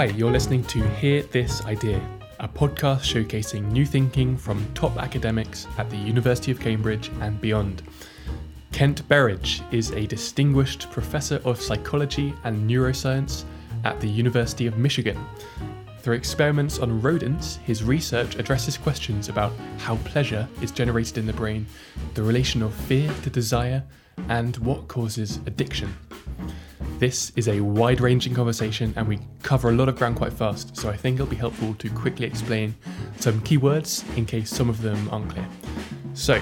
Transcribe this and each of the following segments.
Hi, you're listening to Hear This Idea, a podcast showcasing new thinking from top academics at the University of Cambridge and beyond. Kent Berridge is a distinguished professor of psychology and neuroscience at the University of Michigan. Through experiments on rodents, his research addresses questions about how pleasure is generated in the brain, the relation of fear to desire, and what causes addiction. This is a wide ranging conversation and we cover a lot of ground quite fast, so I think it'll be helpful to quickly explain some keywords in case some of them aren't clear. So,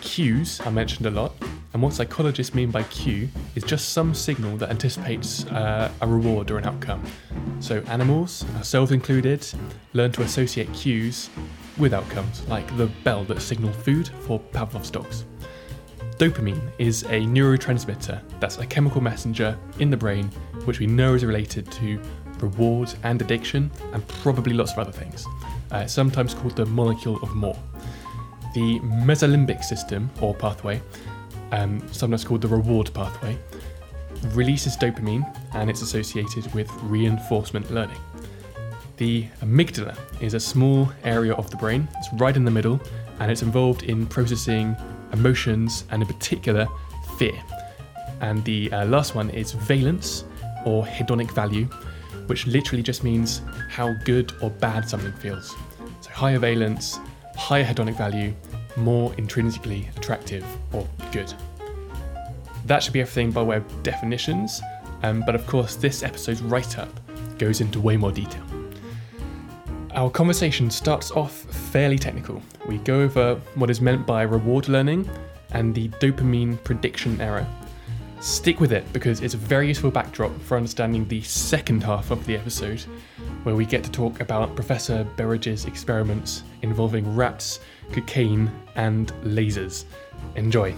cues are mentioned a lot, and what psychologists mean by cue is just some signal that anticipates uh, a reward or an outcome. So, animals, ourselves included, learn to associate cues with outcomes, like the bell that signaled food for Pavlov's dogs. Dopamine is a neurotransmitter that's a chemical messenger in the brain which we know is related to reward and addiction and probably lots of other things. Uh, sometimes called the molecule of more. The mesolimbic system or pathway, um, sometimes called the reward pathway, releases dopamine and it's associated with reinforcement learning. The amygdala is a small area of the brain, it's right in the middle, and it's involved in processing emotions, and in particular, fear. And the uh, last one is valence or hedonic value, which literally just means how good or bad something feels. So higher valence, higher hedonic value, more intrinsically attractive or good. That should be everything by way of definitions, um, but of course, this episode's write up goes into way more detail. Our conversation starts off fairly technical. We go over what is meant by reward learning and the dopamine prediction error. Stick with it because it's a very useful backdrop for understanding the second half of the episode, where we get to talk about Professor Berridge's experiments involving rats, cocaine, and lasers. Enjoy.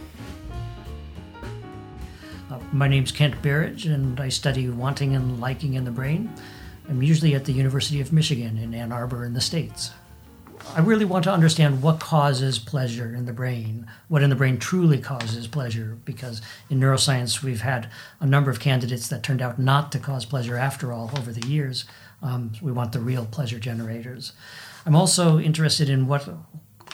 Uh, my name's Kent Berridge, and I study wanting and liking in the brain. I'm usually at the University of Michigan in Ann Arbor in the States. I really want to understand what causes pleasure in the brain, what in the brain truly causes pleasure, because in neuroscience we've had a number of candidates that turned out not to cause pleasure after all over the years. Um, we want the real pleasure generators. I'm also interested in what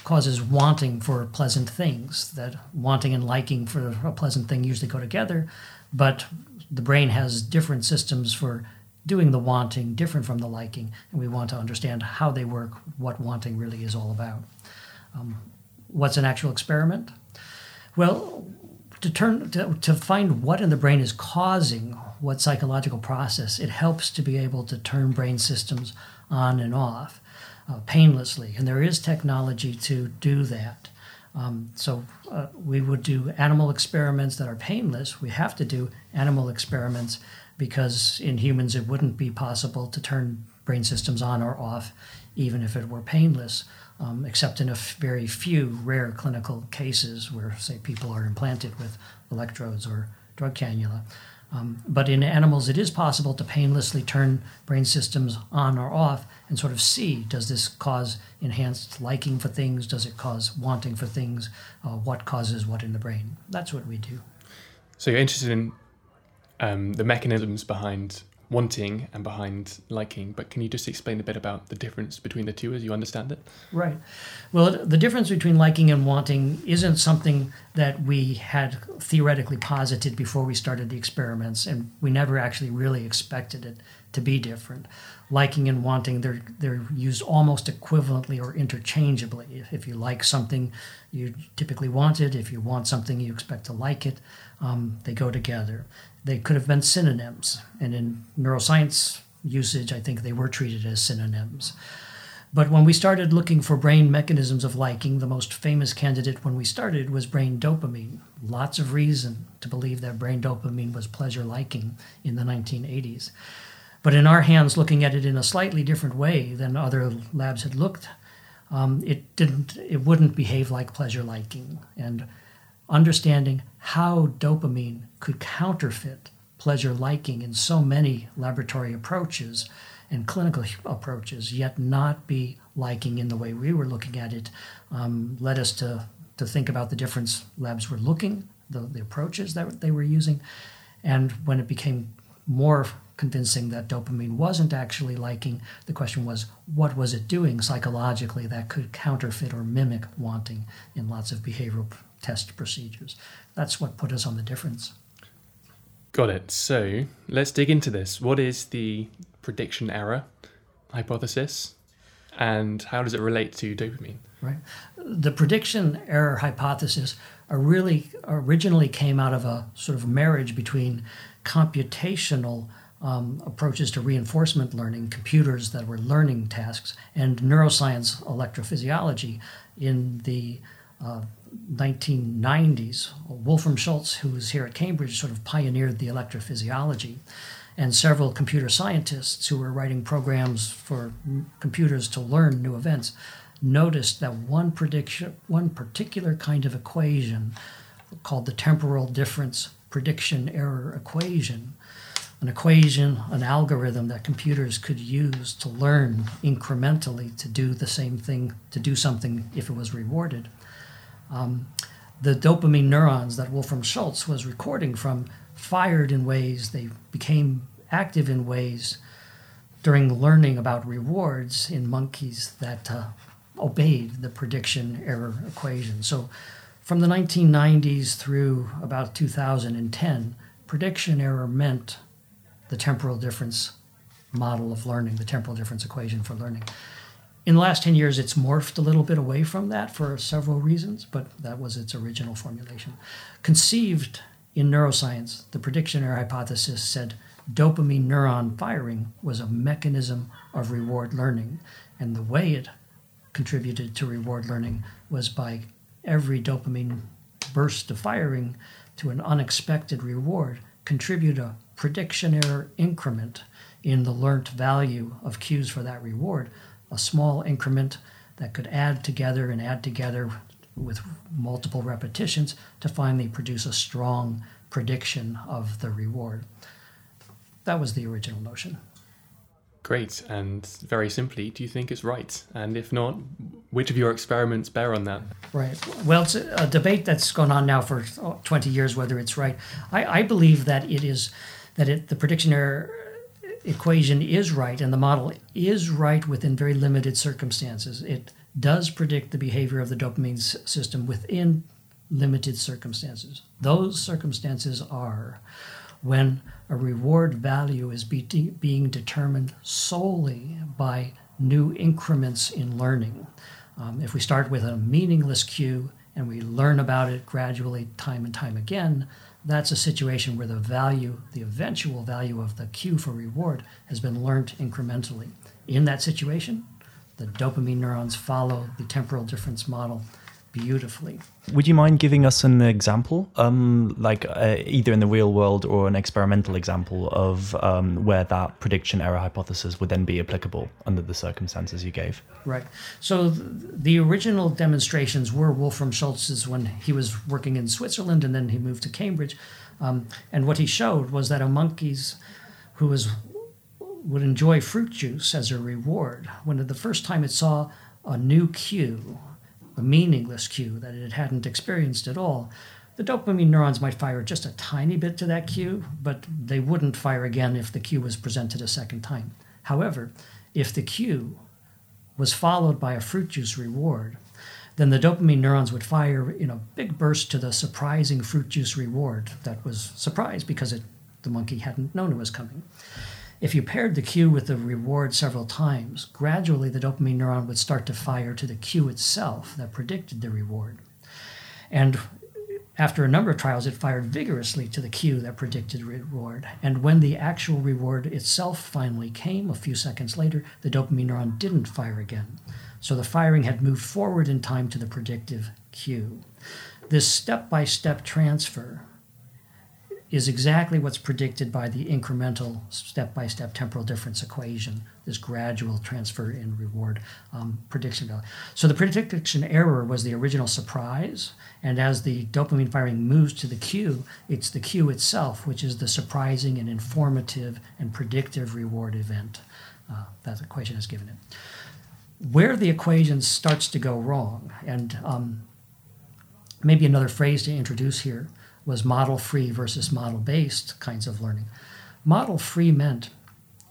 causes wanting for pleasant things, that wanting and liking for a pleasant thing usually go together, but the brain has different systems for doing the wanting different from the liking, and we want to understand how they work, what wanting really is all about. Um, what's an actual experiment? Well, to turn to, to find what in the brain is causing what psychological process, it helps to be able to turn brain systems on and off uh, painlessly, and there is technology to do that. Um, so uh, we would do animal experiments that are painless. We have to do animal experiments because in humans it wouldn't be possible to turn brain systems on or off even if it were painless, um, except in a f- very few rare clinical cases where, say, people are implanted with electrodes or drug cannula. Um, but in animals, it is possible to painlessly turn brain systems on or off and sort of see does this cause enhanced liking for things? Does it cause wanting for things? Uh, what causes what in the brain? That's what we do. So you're interested in um, the mechanisms behind wanting and behind liking, but can you just explain a bit about the difference between the two as you understand it? Right. Well, the difference between liking and wanting isn't something that we had theoretically posited before we started the experiments, and we never actually really expected it to be different. Liking and wanting, they're, they're used almost equivalently or interchangeably. If you like something, you typically want it. If you want something, you expect to like it. Um, they go together they could have been synonyms. And in neuroscience usage, I think they were treated as synonyms. But when we started looking for brain mechanisms of liking, the most famous candidate when we started was brain dopamine. Lots of reason to believe that brain dopamine was pleasure liking in the 1980s. But in our hands, looking at it in a slightly different way than other labs had looked, um, it didn't. It wouldn't behave like pleasure liking. And understanding how dopamine could counterfeit pleasure liking in so many laboratory approaches and clinical approaches, yet not be liking in the way we were looking at it, um, led us to, to think about the different labs were looking, the, the approaches that they were using. And when it became more convincing that dopamine wasn't actually liking. The question was, what was it doing psychologically that could counterfeit or mimic wanting in lots of behavioral test procedures? That's what put us on the difference. Got it. So let's dig into this. What is the prediction error hypothesis and how does it relate to dopamine? Right. The prediction error hypothesis really originally came out of a sort of marriage between computational um, approaches to reinforcement learning, computers that were learning tasks, and neuroscience electrophysiology in the uh, 1990s. Wolfram Schultz, who was here at Cambridge, sort of pioneered the electrophysiology. And several computer scientists who were writing programs for computers to learn new events noticed that one prediction, one particular kind of equation called the temporal difference prediction error equation, an equation, an algorithm that computers could use to learn incrementally to do the same thing, to do something if it was rewarded. Um, the dopamine neurons that Wolfram Schultz was recording from fired in ways, they became active in ways during learning about rewards in monkeys that uh, obeyed the prediction error equation. So from the 1990s through about 2010, prediction error meant the temporal difference model of learning, the temporal difference equation for learning. In the last 10 years, it's morphed a little bit away from that for several reasons, but that was its original formulation. Conceived in neuroscience, the prediction error hypothesis said dopamine neuron firing was a mechanism of reward learning, and the way it contributed to reward learning was by every dopamine burst of firing to an unexpected reward contribute a prediction error increment in the learnt value of cues for that reward, a small increment that could add together and add together with multiple repetitions to finally produce a strong prediction of the reward. That was the original notion. Great. And very simply, do you think it's right? And if not, which of your experiments bear on that? Right. Well, it's a debate that's gone on now for 20 years whether it's right. I, I believe that it is, that it, the prediction error equation is right and the model is right within very limited circumstances. It does predict the behavior of the dopamine system within limited circumstances. Those circumstances are when a reward value is be de- being determined solely by new increments in learning. Um, if we start with a meaningless cue and we learn about it gradually, time and time again, that's a situation where the value, the eventual value of the cue for reward, has been learned incrementally. In that situation, the dopamine neurons follow the temporal difference model beautifully. Would you mind giving us an example, um, like uh, either in the real world or an experimental example of um, where that prediction error hypothesis would then be applicable under the circumstances you gave? Right. So th- the original demonstrations were Wolfram Schultz's when he was working in Switzerland and then he moved to Cambridge. Um, and what he showed was that a monkey's who was would enjoy fruit juice as a reward when the first time it saw a new cue a meaningless cue that it hadn't experienced at all, the dopamine neurons might fire just a tiny bit to that cue, but they wouldn't fire again if the cue was presented a second time. However, if the cue was followed by a fruit juice reward, then the dopamine neurons would fire in a big burst to the surprising fruit juice reward that was surprised because it, the monkey hadn't known it was coming. If you paired the cue with the reward several times, gradually the dopamine neuron would start to fire to the cue itself that predicted the reward. And after a number of trials, it fired vigorously to the cue that predicted reward. And when the actual reward itself finally came a few seconds later, the dopamine neuron didn't fire again. So the firing had moved forward in time to the predictive cue. This step by step transfer is exactly what's predicted by the incremental step by step temporal difference equation, this gradual transfer in reward um, prediction value. So the prediction error was the original surprise, and as the dopamine firing moves to the cue, it's the cue itself, which is the surprising and informative and predictive reward event uh, that the equation has given it. Where the equation starts to go wrong, and um, maybe another phrase to introduce here was model free versus model based kinds of learning. Model free meant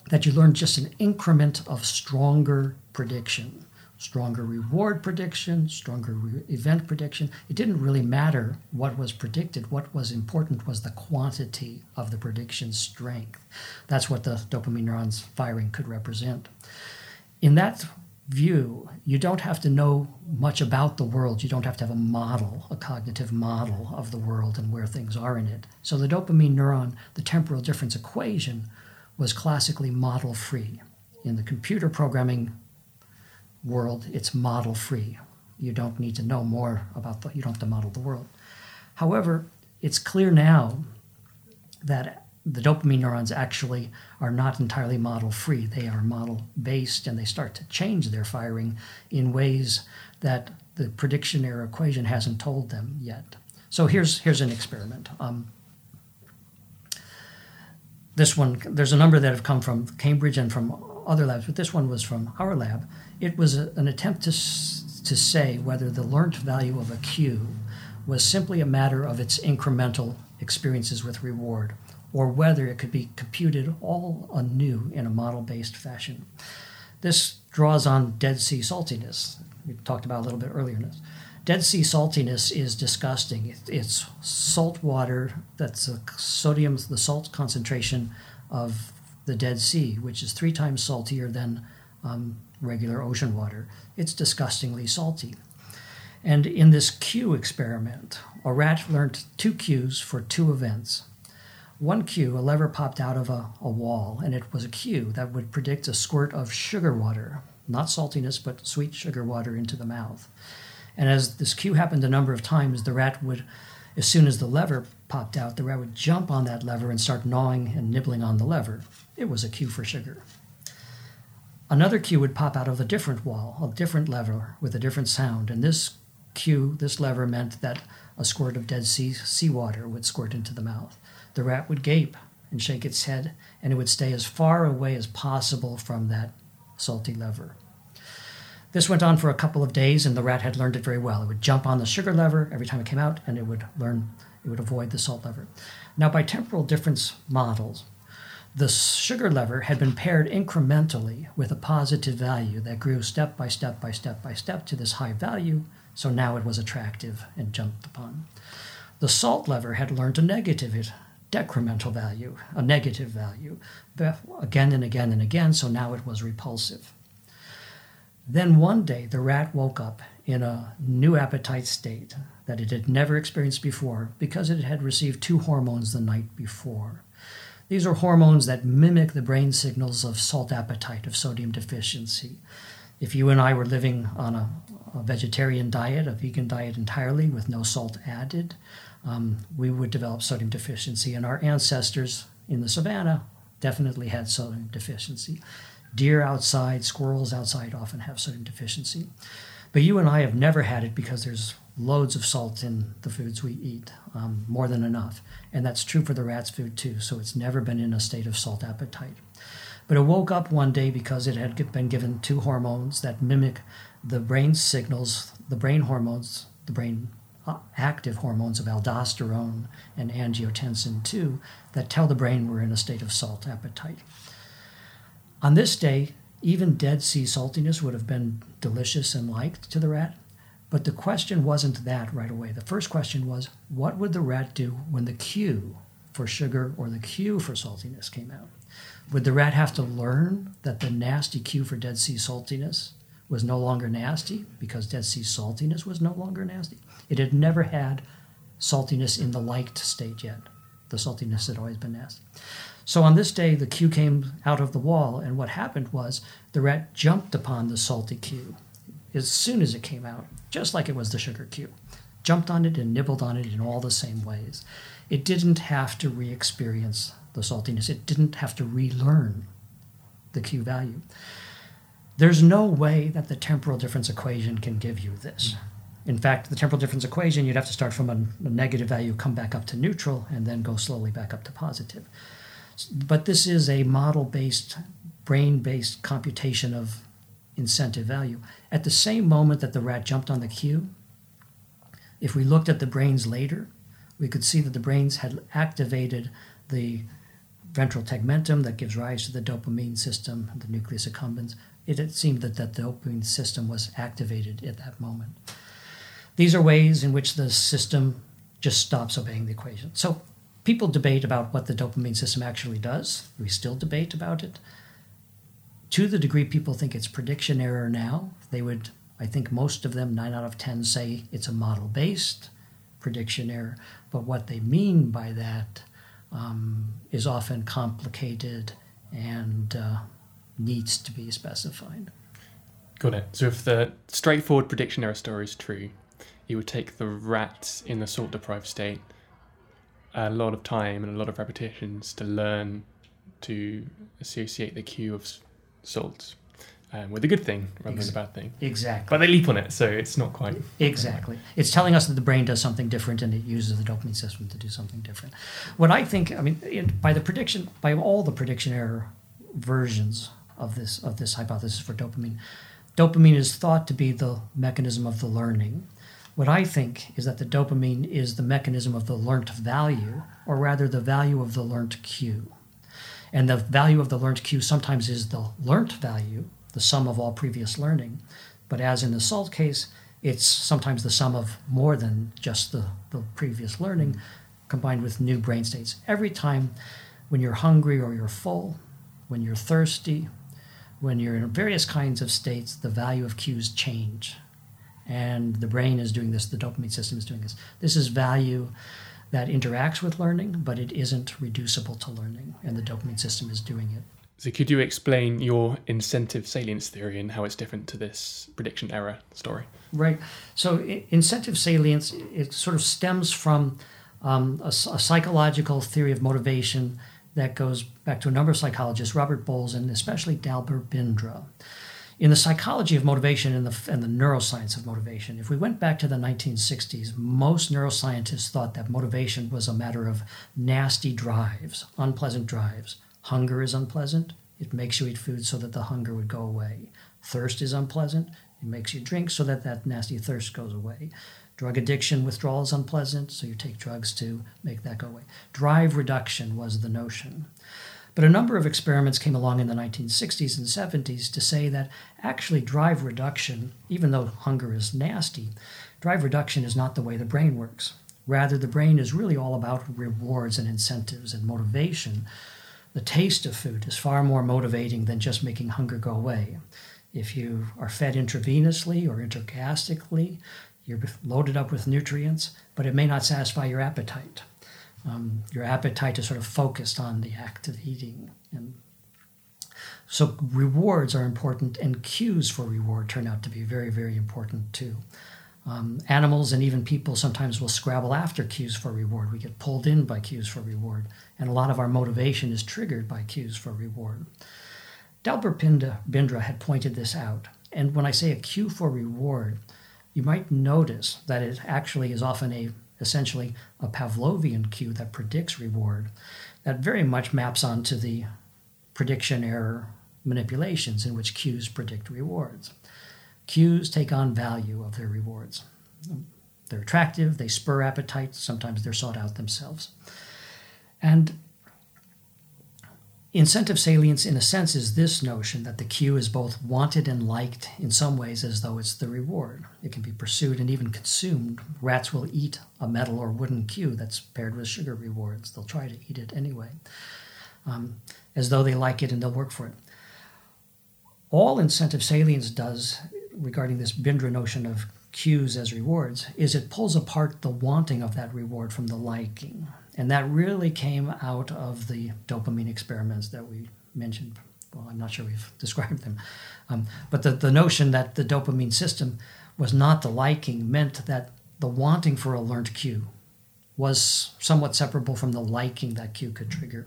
that you learned just an increment of stronger prediction, stronger reward prediction, stronger re- event prediction. It didn't really matter what was predicted. What was important was the quantity of the prediction strength. That's what the dopamine neurons firing could represent. In that view, you don't have to know much about the world. You don't have to have a model, a cognitive model of the world and where things are in it. So the dopamine neuron, the temporal difference equation, was classically model free. In the computer programming world, it's model free. You don't need to know more about the, you don't have to model the world. However, it's clear now that the dopamine neurons actually are not entirely model free. They are model based and they start to change their firing in ways that the prediction error equation hasn't told them yet. So here's, here's an experiment. Um, this one, there's a number that have come from Cambridge and from other labs, but this one was from our lab. It was a, an attempt to, to say whether the learned value of a cue was simply a matter of its incremental experiences with reward, or whether it could be computed all anew in a model based fashion. This draws on Dead Sea saltiness. We talked about a little bit earlier. Dead Sea saltiness is disgusting. It's salt water that's the sodium, the salt concentration of the Dead Sea, which is three times saltier than um, regular ocean water. It's disgustingly salty. And in this cue experiment, a rat learned two cues for two events. One cue, a lever popped out of a, a wall, and it was a cue that would predict a squirt of sugar water, not saltiness, but sweet sugar water into the mouth. And as this cue happened a number of times, the rat would, as soon as the lever popped out, the rat would jump on that lever and start gnawing and nibbling on the lever. It was a cue for sugar. Another cue would pop out of a different wall, a different lever with a different sound, and this cue, this lever meant that a squirt of Dead Sea seawater would squirt into the mouth. The rat would gape and shake its head, and it would stay as far away as possible from that salty lever. This went on for a couple of days, and the rat had learned it very well. It would jump on the sugar lever every time it came out, and it would learn, it would avoid the salt lever. Now, by temporal difference models, the sugar lever had been paired incrementally with a positive value that grew step by step by step by step to this high value, so now it was attractive and jumped upon. The salt lever had learned a negative decremental value, a negative value, again and again and again, so now it was repulsive. Then one day the rat woke up in a new appetite state that it had never experienced before because it had received two hormones the night before. These are hormones that mimic the brain signals of salt appetite, of sodium deficiency. If you and I were living on a, a vegetarian diet, a vegan diet entirely with no salt added, um, we would develop sodium deficiency. And our ancestors in the savannah definitely had sodium deficiency. Deer outside, squirrels outside often have sodium deficiency. But you and I have never had it because there's loads of salt in the foods we eat, um, more than enough. And that's true for the rat's food too, so it's never been in a state of salt appetite. But it woke up one day because it had been given two hormones that mimic the brain signals, the brain hormones, the brain active hormones of aldosterone and angiotensin 2 that tell the brain we're in a state of salt appetite. On this day, even Dead Sea saltiness would have been delicious and liked to the rat. But the question wasn't that right away. The first question was what would the rat do when the cue for sugar or the cue for saltiness came out? Would the rat have to learn that the nasty cue for Dead Sea saltiness was no longer nasty because Dead Sea saltiness was no longer nasty? It had never had saltiness in the liked state yet. The saltiness had always been nasty. So on this day, the cue came out of the wall, and what happened was the rat jumped upon the salty cue as soon as it came out, just like it was the sugar cue. Jumped on it and nibbled on it in all the same ways. It didn't have to re experience the saltiness, it didn't have to relearn the cue value. There's no way that the temporal difference equation can give you this. In fact, the temporal difference equation, you'd have to start from a, a negative value, come back up to neutral, and then go slowly back up to positive. But this is a model based, brain based computation of incentive value. At the same moment that the rat jumped on the cue, if we looked at the brains later, we could see that the brains had activated the ventral tegmentum that gives rise to the dopamine system, the nucleus accumbens. It, it seemed that, that the dopamine system was activated at that moment. These are ways in which the system just stops obeying the equation. So people debate about what the dopamine system actually does. We still debate about it. To the degree people think it's prediction error now, they would, I think most of them, nine out of 10, say it's a model based prediction error. But what they mean by that um, is often complicated and uh, needs to be specified. Got it. So if the straightforward prediction error story is true, you would take the rats in the salt deprived state a lot of time and a lot of repetitions to learn to associate the cue of salts um, with a good thing rather Ex- than a bad thing. Exactly. But they leap on it, so it's not quite. Exactly. It's telling us that the brain does something different and it uses the dopamine system to do something different. What I think, I mean, it, by the prediction, by all the prediction error versions of this of this hypothesis for dopamine, dopamine is thought to be the mechanism of the learning. What I think is that the dopamine is the mechanism of the learnt value, or rather the value of the learnt cue. And the value of the learnt cue sometimes is the learnt value, the sum of all previous learning. But as in the SALT case, it's sometimes the sum of more than just the, the previous learning combined with new brain states. Every time when you're hungry or you're full, when you're thirsty, when you're in various kinds of states, the value of cues change and the brain is doing this, the dopamine system is doing this. This is value that interacts with learning, but it isn't reducible to learning, and the dopamine system is doing it. So, could you explain your incentive salience theory and how it's different to this prediction error story? Right. So, incentive salience it sort of stems from um, a, a, psychological theory of motivation that goes back to a number of psychologists, Robert Bolles and especially Dalbir Bindra in the psychology of motivation and the, and the neuroscience of motivation, if we went back to the 1960s, most neuroscientists thought that motivation was a matter of nasty drives, unpleasant drives. Hunger is unpleasant. It makes you eat food so that the hunger would go away. Thirst is unpleasant. It makes you drink so that that nasty thirst goes away. Drug addiction withdrawal is unpleasant, so you take drugs to make that go away. Drive reduction was the notion. But a number of experiments came along in the 1960s and 70s to say that actually drive reduction, even though hunger is nasty, drive reduction is not the way the brain works. Rather, the brain is really all about rewards and incentives and motivation. The taste of food is far more motivating than just making hunger go away. If you are fed intravenously or intragastrically, you're loaded up with nutrients, but it may not satisfy your appetite um, your appetite is sort of focused on the act of eating. And so rewards are important, and cues for reward turn out to be very, very important too. Um, animals and even people sometimes will scrabble after cues for reward. We get pulled in by cues for reward, and a lot of our motivation is triggered by cues for reward. Dalbir Bindra had pointed this out, and when I say a cue for reward, you might notice that it actually is often a essentially a Pavlovian cue that predicts reward, that very much maps onto the prediction error manipulations in which cues predict rewards. Cues take on value of their rewards. They're attractive, they spur appetite, sometimes they're sought out themselves. And Incentive salience, in a sense, is this notion that the cue is both wanted and liked in some ways as though it's the reward. It can be pursued and even consumed. Rats will eat a metal or wooden cue that's paired with sugar rewards. They'll try to eat it anyway, um, as though they like it and they'll work for it. All incentive salience does regarding this Bindra notion of cues as rewards is it pulls apart the wanting of that reward from the liking. And that really came out of the dopamine experiments that we mentioned. Well, I'm not sure we've described them. Um, but the, the notion that the dopamine system was not the liking meant that the wanting for a learned cue was somewhat separable from the liking that cue could trigger.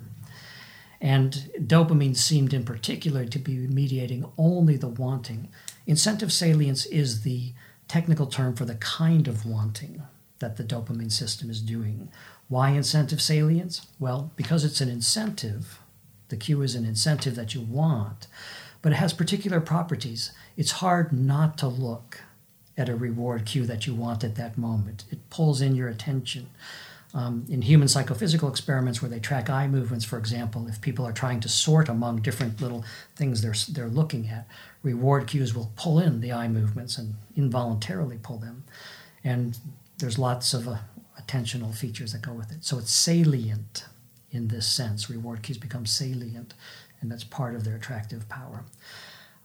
And dopamine seemed in particular to be mediating only the wanting. Incentive salience is the technical term for the kind of wanting that the dopamine system is doing. Why incentive salience? Well, because it's an incentive. The cue is an incentive that you want, but it has particular properties. It's hard not to look at a reward cue that you want at that moment. It pulls in your attention. Um, in human psychophysical experiments where they track eye movements, for example, if people are trying to sort among different little things they're, they're looking at, reward cues will pull in the eye movements and involuntarily pull them. And there's lots of uh, attentional features that go with it. So it's salient in this sense. Reward cues become salient, and that's part of their attractive power.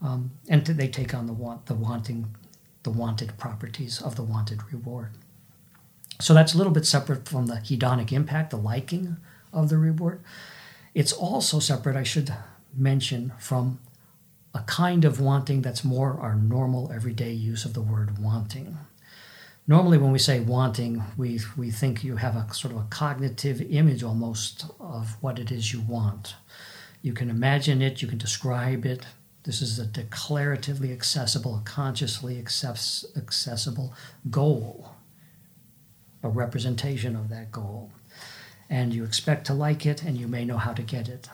Um, and they take on the want, the wanting, the wanted properties of the wanted reward. So that's a little bit separate from the hedonic impact, the liking of the reward. It's also separate, I should mention, from a kind of wanting that's more our normal everyday use of the word wanting. Normally, when we say wanting, we, we think you have a sort of a cognitive image almost of what it is you want. You can imagine it, you can describe it. This is a declaratively accessible, consciously accessible goal a representation of that goal. And you expect to like it, and you may know how to get it.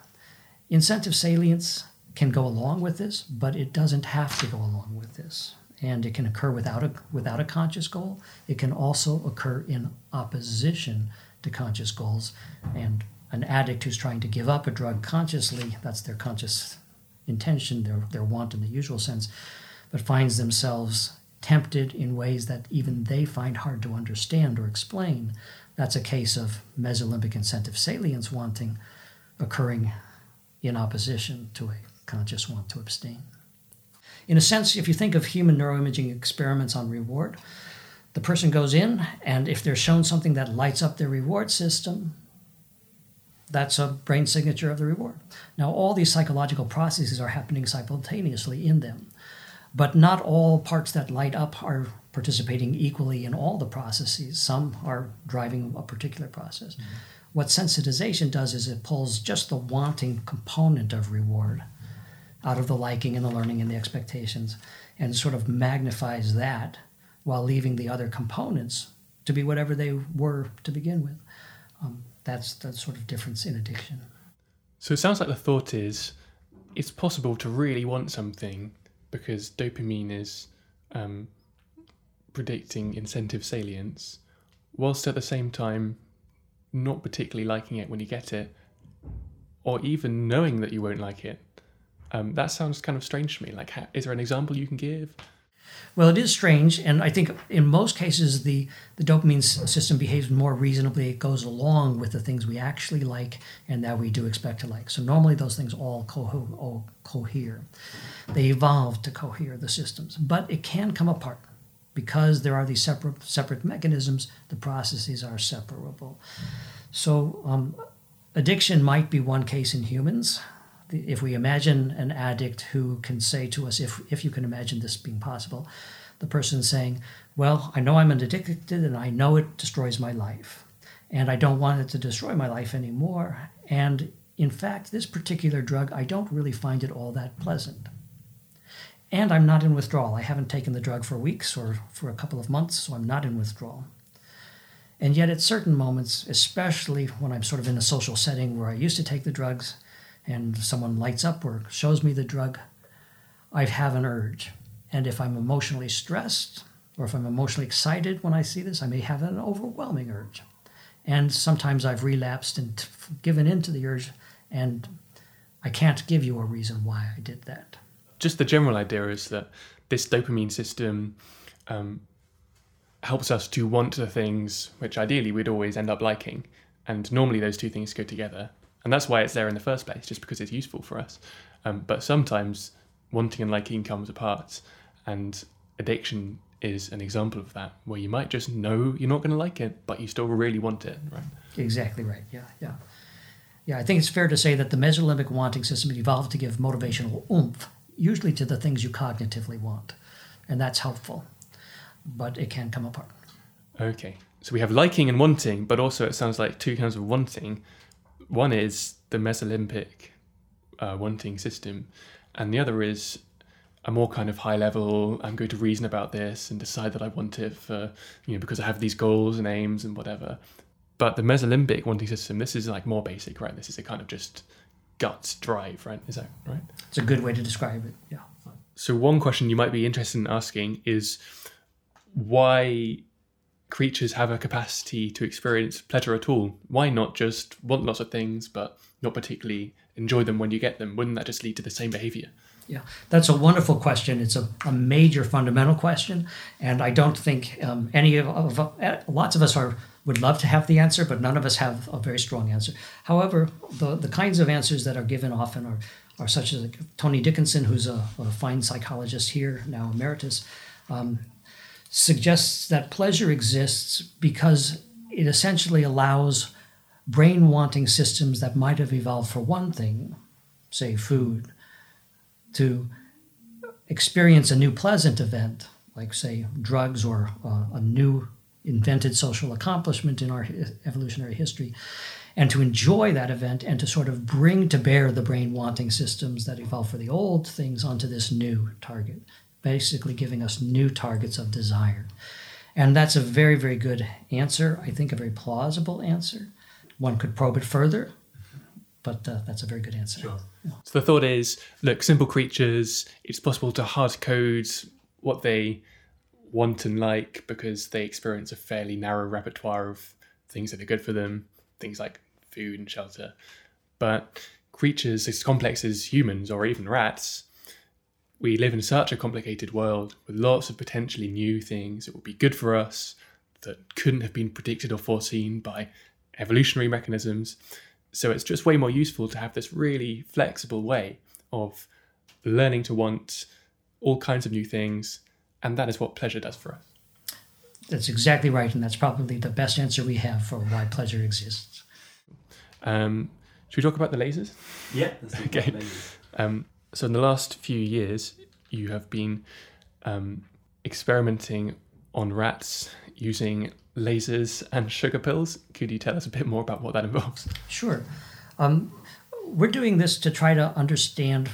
Incentive salience can go along with this, but it doesn't have to go along with this. And it can occur without a, without a conscious goal. It can also occur in opposition to conscious goals. And an addict who's trying to give up a drug consciously, that's their conscious intention, their, their want in the usual sense, but finds themselves tempted in ways that even they find hard to understand or explain. That's a case of mesolimbic incentive salience wanting occurring in opposition to a conscious want to abstain. In a sense, if you think of human neuroimaging experiments on reward, the person goes in, and if they're shown something that lights up their reward system, that's a brain signature of the reward. Now, all these psychological processes are happening simultaneously in them. But not all parts that light up are participating equally in all the processes. Some are driving a particular process. Mm-hmm. What sensitization does is it pulls just the wanting component of reward out of the liking and the learning and the expectations and sort of magnifies that while leaving the other components to be whatever they were to begin with. Um, that's the sort of difference in addiction. So it sounds like the thought is it's possible to really want something because dopamine is um, predicting incentive salience, whilst at the same time not particularly liking it when you get it, or even knowing that you won't like it. Um, that sounds kind of strange to me. Like, is there an example you can give? Well, it is strange, and I think in most cases the, the dopamine system behaves more reasonably. It goes along with the things we actually like and that we do expect to like. So normally those things all, co- all cohere. They evolve to cohere the systems, but it can come apart because there are these separate separate mechanisms. The processes are separable. So um, addiction might be one case in humans if we imagine an addict who can say to us, if, if you can imagine this being possible, the person saying, Well, I know I'm an addicted and I know it destroys my life, and I don't want it to destroy my life anymore. And in fact, this particular drug, I don't really find it all that pleasant. And I'm not in withdrawal. I haven't taken the drug for weeks or for a couple of months, so I'm not in withdrawal. And yet, at certain moments, especially when I'm sort of in a social setting where I used to take the drugs, and someone lights up or shows me the drug, I have an urge. And if I'm emotionally stressed or if I'm emotionally excited when I see this, I may have an overwhelming urge. And sometimes I've relapsed and given in to the urge, and I can't give you a reason why I did that. Just the general idea is that this dopamine system um, helps us to want the things which ideally we'd always end up liking. And normally those two things go together and that's why it's there in the first place, just because it's useful for us. Um, but sometimes wanting and liking comes apart, and addiction is an example of that, where you might just know you're not going to like it, but you still really want it, right? Exactly right. Yeah, yeah, yeah. I think it's fair to say that the mesolimbic wanting system evolved to give motivational oomph, usually to the things you cognitively want, and that's helpful. But it can come apart. Okay, so we have liking and wanting, but also it sounds like two kinds of wanting one is the Mesolimbic uh, wanting system, and the other is a more kind of high level. I'm going to reason about this and decide that I want it for you know because I have these goals and aims and whatever. But the Mesolimbic wanting system, this is like more basic, right? This is a kind of just guts drive, right? Is that right? It's a good way to describe it. Yeah. So one question you might be interested in asking is why creatures have a capacity to experience pleasure at all, why not just want lots of things but not particularly enjoy them when you get them? Wouldn't that just lead to the same behavior? Yeah, that's a wonderful question. It's a, a major fundamental question, and I don't think um, any of, of uh, lots of us are would love to have the answer, but none of us have a very strong answer. However, the the kinds of answers that are given often are are such as Tony Dickinson, who's a, a, fine psychologist here now emeritus, um, suggests that pleasure exists because it essentially allows brain wanting systems that might have evolved for one thing, say food, to experience a new pleasant event, like, say, drugs or uh, a new invented social accomplishment in our evolutionary history, and to enjoy that event and to sort of bring to bear the brain wanting systems that evolved for the old things onto this new target, basically giving us new targets of desire. And that's a very, very good answer. I think a very plausible answer. One could probe it further, but uh, that's a very good answer. Sure. Yeah. So the thought is look, simple creatures, it's possible to hard code what they want and like because they experience a fairly narrow repertoire of things that are good for them, things like food and shelter. But creatures as complex as humans or even rats, we live in such a complicated world with lots of potentially new things that would be good for us that couldn't have been predicted or foreseen by evolutionary mechanisms. So it's just way more useful to have this really flexible way of learning to want all kinds of new things. And that is what pleasure does for us. That's exactly right. And that's probably the best answer we have for why pleasure exists. Um, should we talk about the lasers? Yeah. okay. Um, so, in the last few years, you have been um, experimenting on rats using lasers and sugar pills. Could you tell us a bit more about what that involves? Sure. Um, we're doing this to try to understand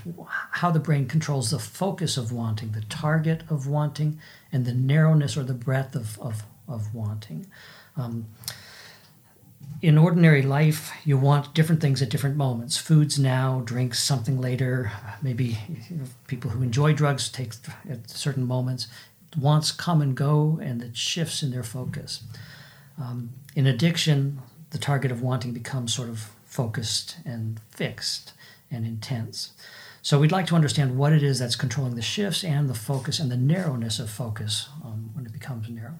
how the brain controls the focus of wanting, the target of wanting, and the narrowness or the breadth of, of, of wanting. Um, in ordinary life, you want different things at different moments. Foods now, drinks something later. Maybe you know, people who enjoy drugs take at certain moments wants come and go and it shifts in their focus. Um, in addiction, the target of wanting becomes sort of focused and fixed and intense. So we'd like to understand what it is that's controlling the shifts and the focus and the narrowness of focus um, when it becomes narrow.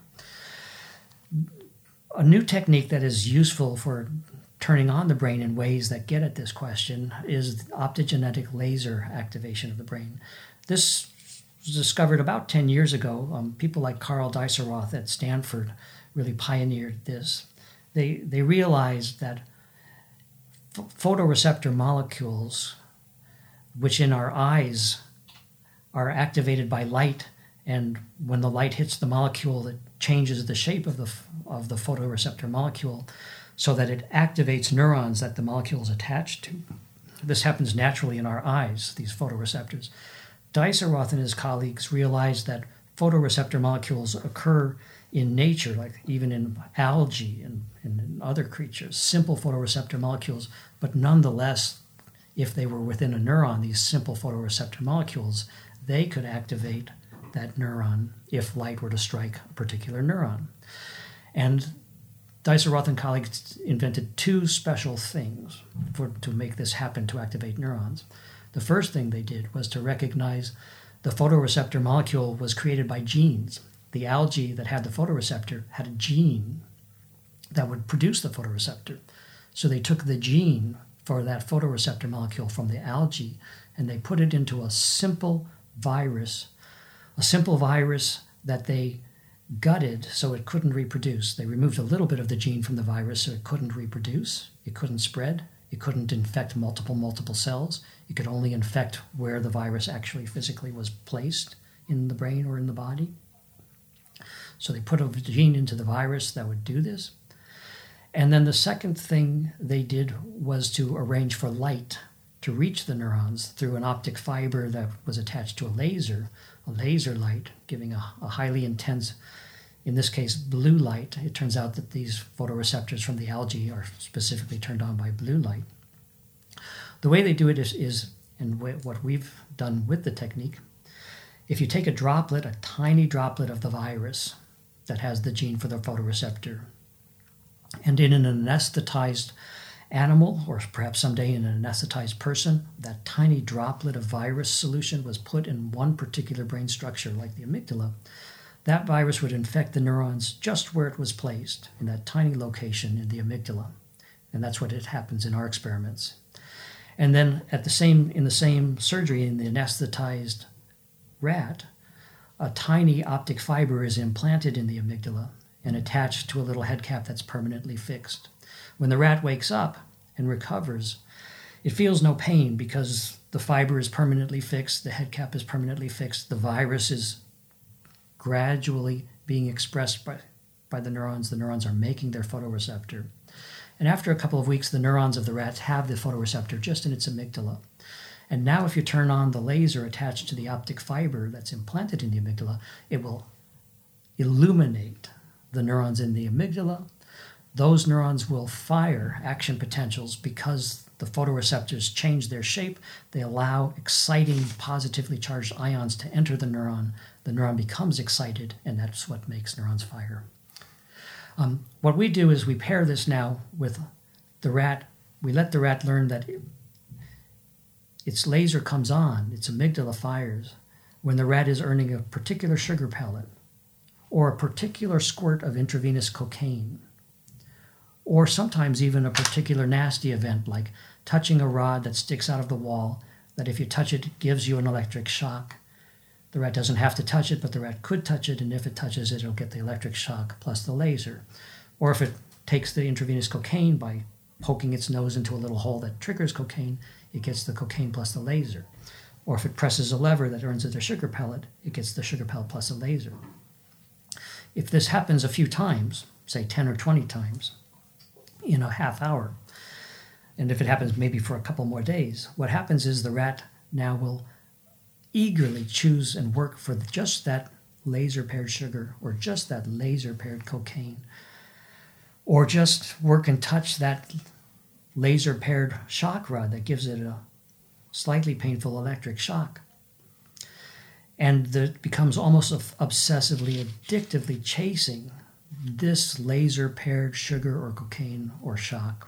A new technique that is useful for turning on the brain in ways that get at this question is optogenetic laser activation of the brain. This was discovered about 10 years ago. Um, people like Karl Deisseroth at Stanford really pioneered this. They, they realized that photoreceptor molecules, which in our eyes are activated by light, and when the light hits the molecule, it changes the shape of the, of the photoreceptor molecule so that it activates neurons that the molecule is attached to. This happens naturally in our eyes, these photoreceptors. Deisseroth and his colleagues realized that photoreceptor molecules occur in nature, like even in algae and, and in other creatures, simple photoreceptor molecules, but nonetheless, if they were within a neuron, these simple photoreceptor molecules, they could activate that neuron if light were to strike a particular neuron. And Deisseroth and colleagues invented two special things for, to make this happen to activate neurons. The first thing they did was to recognize the photoreceptor molecule was created by genes. The algae that had the photoreceptor had a gene that would produce the photoreceptor. So they took the gene for that photoreceptor molecule from the algae and they put it into a simple virus, a simple virus that they gutted so it couldn't reproduce. They removed a little bit of the gene from the virus so it couldn't reproduce, it couldn't spread, it couldn't infect multiple, multiple cells. It could only infect where the virus actually physically was placed in the brain or in the body. So they put a gene into the virus that would do this. And then the second thing they did was to arrange for light to reach the neurons through an optic fiber that was attached to a laser, a laser light, giving a, a highly intense in this case, blue light. It turns out that these photoreceptors from the algae are specifically turned on by blue light. The way they do it is, is and what we've done with the technique, if you take a droplet, a tiny droplet of the virus, that has the gene for the photoreceptor. And in an anesthetized animal, or perhaps someday in an anesthetized person, that tiny droplet of virus solution was put in one particular brain structure, like the amygdala. That virus would infect the neurons just where it was placed, in that tiny location in the amygdala. And that's what it happens in our experiments. And then at the same in the same surgery in the anesthetized rat, a tiny optic fiber is implanted in the amygdala and attached to a little head cap that's permanently fixed. When the rat wakes up and recovers, it feels no pain because the fiber is permanently fixed, the head cap is permanently fixed, the virus is gradually being expressed by, by the neurons. The neurons are making their photoreceptor. And after a couple of weeks, the neurons of the rats have the photoreceptor just in its amygdala. And now, if you turn on the laser attached to the optic fiber that's implanted in the amygdala, it will illuminate the neurons in the amygdala. Those neurons will fire action potentials because the photoreceptors change their shape. They allow exciting, positively charged ions to enter the neuron. The neuron becomes excited, and that's what makes neurons fire. Um, what we do is we pair this now with the rat. We let the rat learn that its laser comes on, its amygdala fires, when the rat is earning a particular sugar pellet or a particular squirt of intravenous cocaine, or sometimes even a particular nasty event like touching a rod that sticks out of the wall that if you touch it, it gives you an electric shock. The rat doesn't have to touch it, but the rat could touch it, and if it touches it, it'll get the electric shock plus the laser. Or if it takes the intravenous cocaine by poking its nose into a little hole that triggers cocaine, it gets the cocaine plus the laser. Or if it presses a lever that earns it a sugar pellet, it gets the sugar pellet plus a laser. If this happens a few times, say 10 or 20 times in a half hour, and if it happens maybe for a couple more days, what happens is the rat now will eagerly choose and work for just that laser paired sugar or just that laser paired cocaine or just work and touch that laser paired rod that gives it a slightly painful electric shock. And that becomes almost obsessively, addictively chasing this laser paired sugar or cocaine or shock.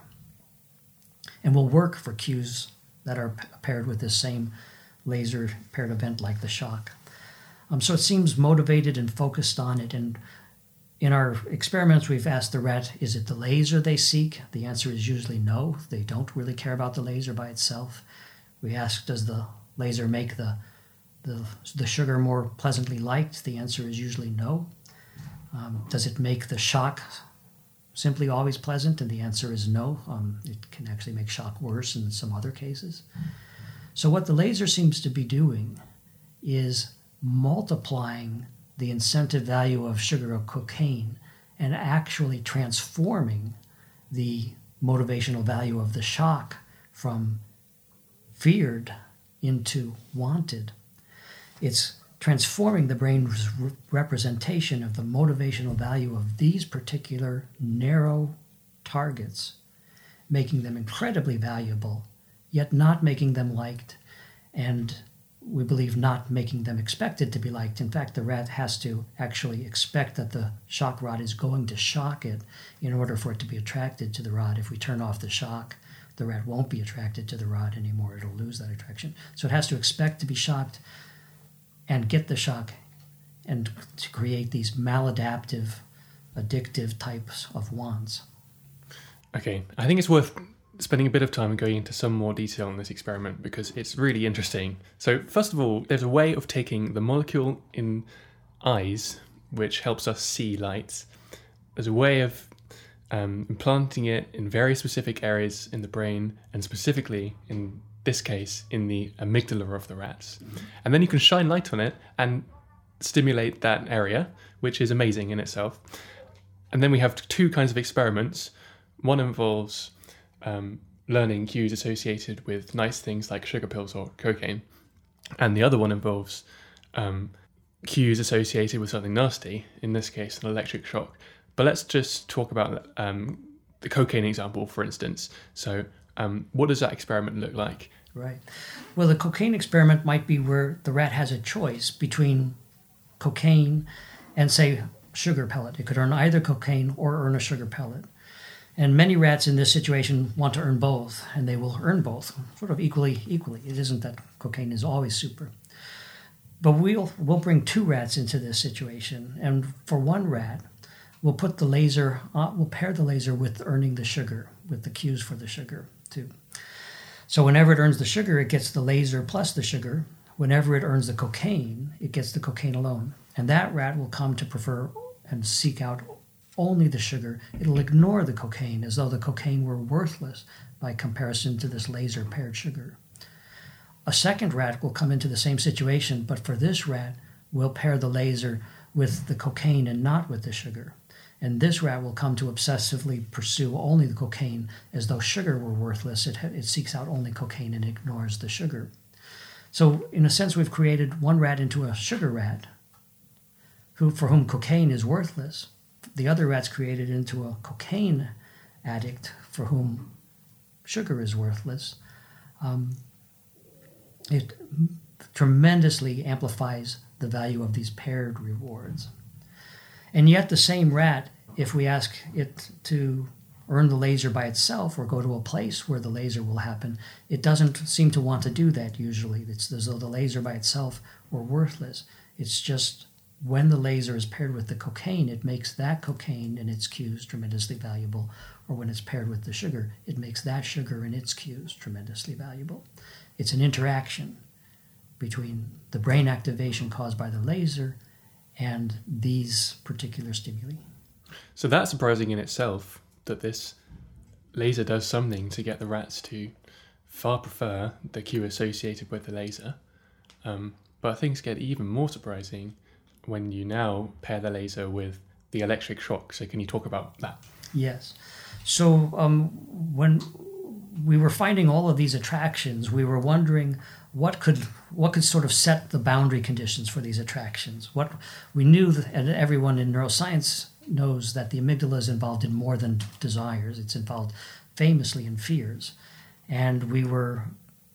And will work for cues that are paired with this same laser paired event like the shock. Um, so it seems motivated and focused on it. And in our experiments, we've asked the rat, is it the laser they seek? The answer is usually no. They don't really care about the laser by itself. We ask, does the laser make the the, the sugar more pleasantly liked? The answer is usually no. Um, does it make the shock simply always pleasant? And the answer is no. Um, it can actually make shock worse in some other cases. So, what the laser seems to be doing is multiplying the incentive value of sugar or cocaine and actually transforming the motivational value of the shock from feared into wanted. It's transforming the brain's re- representation of the motivational value of these particular narrow targets, making them incredibly valuable, yet not making them liked, and we believe not making them expected to be liked. In fact, the rat has to actually expect that the shock rod is going to shock it in order for it to be attracted to the rod. If we turn off the shock, the rat won't be attracted to the rod anymore. It'll lose that attraction. So it has to expect to be shocked and get the shock and to create these maladaptive, addictive types of wants. Okay, I think it's worth spending a bit of time going into some more detail on this experiment because it's really interesting. So, first of all, there's a way of taking the molecule in eyes, which helps us see light, there's a way of um, implanting it in very specific areas in the brain and specifically in this case in the amygdala of the rats. And then you can shine light on it and stimulate that area, which is amazing in itself. And then we have two kinds of experiments. One involves um, learning cues associated with nice things like sugar pills or cocaine, and the other one involves um, cues associated with something nasty, in this case, an electric shock. But let's just talk about um, the cocaine example, for instance. So, um, what does that experiment look like? Right. Well, the cocaine experiment might be where the rat has a choice between cocaine and, say, sugar pellet. It could earn either cocaine or earn a sugar pellet. And many rats in this situation want to earn both, and they will earn both, sort of equally. Equally, it isn't that cocaine is always super. But we'll we'll bring two rats into this situation, and for one rat, we'll put the laser. Uh, we'll pair the laser with earning the sugar, with the cues for the sugar too. So whenever it earns the sugar, it gets the laser plus the sugar. Whenever it earns the cocaine, it gets the cocaine alone, and that rat will come to prefer and seek out only the sugar, it'll ignore the cocaine as though the cocaine were worthless by comparison to this laser paired sugar. A second rat will come into the same situation, but for this rat, we'll pair the laser with the cocaine and not with the sugar. And this rat will come to obsessively pursue only the cocaine as though sugar were worthless. It, it seeks out only cocaine and ignores the sugar. So, in a sense, we've created one rat into a sugar rat who, for whom cocaine is worthless the other rat's created into a cocaine addict for whom sugar is worthless. Um, it tremendously amplifies the value of these paired rewards. And yet, the same rat, if we ask it to earn the laser by itself or go to a place where the laser will happen, it doesn't seem to want to do that usually. It's as though the laser by itself were worthless. It's just when the laser is paired with the cocaine, it makes that cocaine and its cues tremendously valuable. Or when it's paired with the sugar, it makes that sugar and its cues tremendously valuable. It's an interaction between the brain activation caused by the laser and these particular stimuli. So that's surprising in itself that this laser does something to get the rats to far prefer the cue associated with the laser. Um, but things get even more surprising when you now pair the laser with the electric shock. So, can you talk about that? Yes. So, um, when we were finding all of these attractions, we were wondering what could what could sort of set the boundary conditions for these attractions. What we knew, and everyone in neuroscience knows that the amygdala is involved in more than desires. It's involved famously in fears, and we were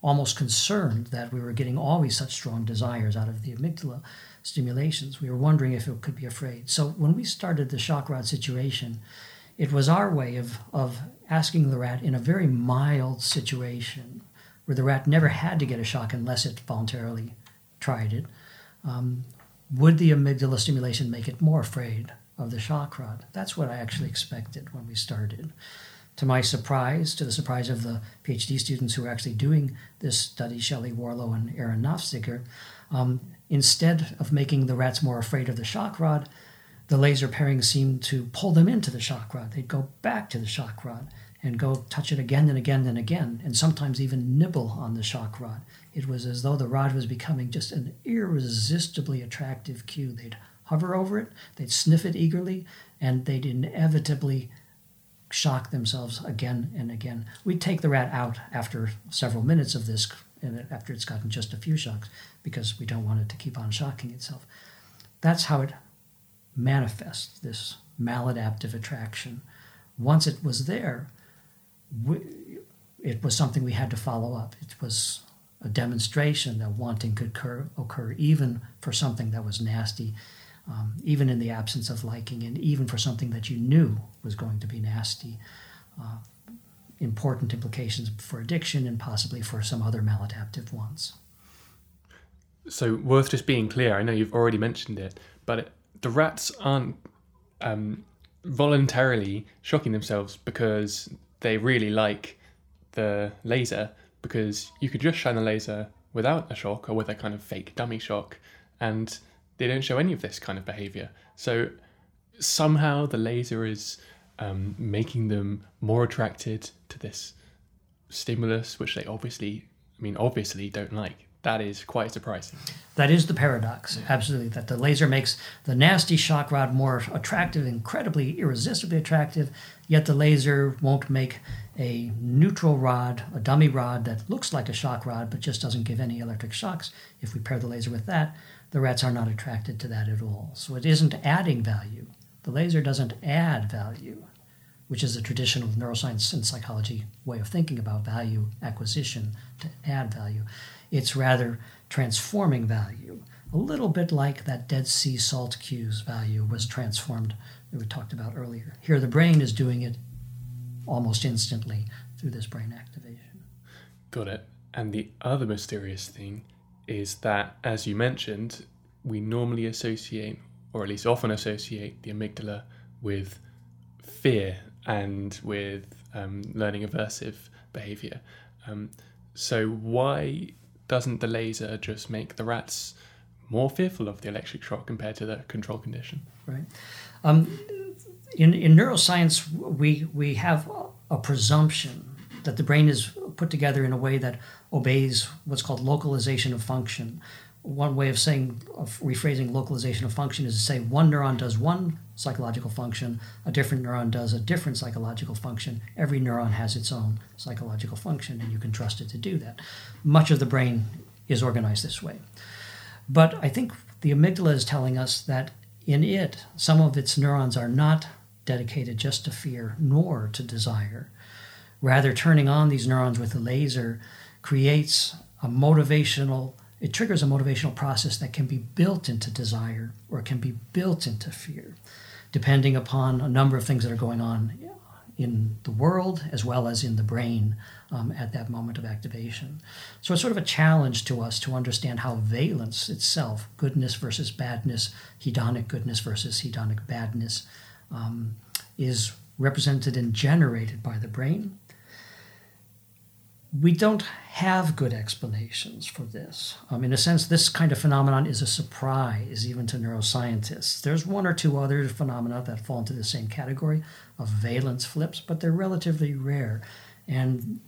almost concerned that we were getting always such strong desires out of the amygdala stimulations. We were wondering if it could be afraid. So when we started the shock rod situation, it was our way of, of asking the rat in a very mild situation where the rat never had to get a shock unless it voluntarily tried it. Um, would the amygdala stimulation make it more afraid of the shock rod? That's what I actually expected when we started. To my surprise, to the surprise of the PhD students who were actually doing this study, Shelley Warlow and Aaron Nofziger, um, Instead of making the rats more afraid of the shock rod, the laser pairing seemed to pull them into the shock rod. They'd go back to the shock rod and go touch it again and again and again, and sometimes even nibble on the shock rod. It was as though the rod was becoming just an irresistibly attractive cue. They'd hover over it, they'd sniff it eagerly, and they'd inevitably shock themselves again and again. We'd take the rat out after several minutes of this and after it's gotten just a few shocks because we don't want it to keep on shocking itself. That's how it manifests this maladaptive attraction. Once it was there, we, it was something we had to follow up. It was a demonstration that wanting could occur, occur even for something that was nasty, um, even in the absence of liking, and even for something that you knew was going to be nasty. Uh, important implications for addiction and possibly for some other maladaptive ones. So, worth just being clear, I know you've already mentioned it, but it, the rats aren't um, voluntarily shocking themselves because they really like the laser, because you could just shine a laser without a shock or with a kind of fake dummy shock, and they don't show any of this kind of behavior. So, somehow the laser is um, making them more attracted to this stimulus, which they obviously, I mean, obviously don't like. That is quite surprising. That is the paradox, absolutely. That the laser makes the nasty shock rod more attractive, incredibly irresistibly attractive, yet the laser won't make a neutral rod, a dummy rod that looks like a shock rod but just doesn't give any electric shocks. If we pair the laser with that, the rats are not attracted to that at all. So it isn't adding value. The laser doesn't add value which is a traditional neuroscience and psychology way of thinking about value acquisition to add value. It's rather transforming value a little bit like that Dead Sea salt cues value was transformed that we talked about earlier. Here, the brain is doing it almost instantly through this brain activation. Got it. And the other mysterious thing is that, as you mentioned, we normally associate, or at least often associate, the amygdala with fear and with um, learning aversive behavior. Um, so, why doesn't the laser just make the rats more fearful of the electric shock compared to the control condition? Right. Um, in, in neuroscience, we, we have a presumption that the brain is put together in a way that obeys what's called localization of function. One way of saying, of rephrasing localization of function is to say one neuron does one psychological function, a different neuron does a different psychological function. Every neuron has its own psychological function, and you can trust it to do that. Much of the brain is organized this way. But I think the amygdala is telling us that in it, some of its neurons are not dedicated just to fear nor to desire. Rather, turning on these neurons with a laser creates a motivational, it triggers a motivational process that can be built into desire or can be built into fear, depending upon a number of things that are going on in the world as well as in the brain um, at that moment of activation. So it's sort of a challenge to us to understand how valence itself, goodness versus badness, hedonic goodness versus hedonic badness, um, is represented and generated by the brain. We don't have good explanations for this. Um, in a sense, this kind of phenomenon is a surprise even to neuroscientists. There's one or two other phenomena that fall into the same category of valence flips, but they're relatively rare. And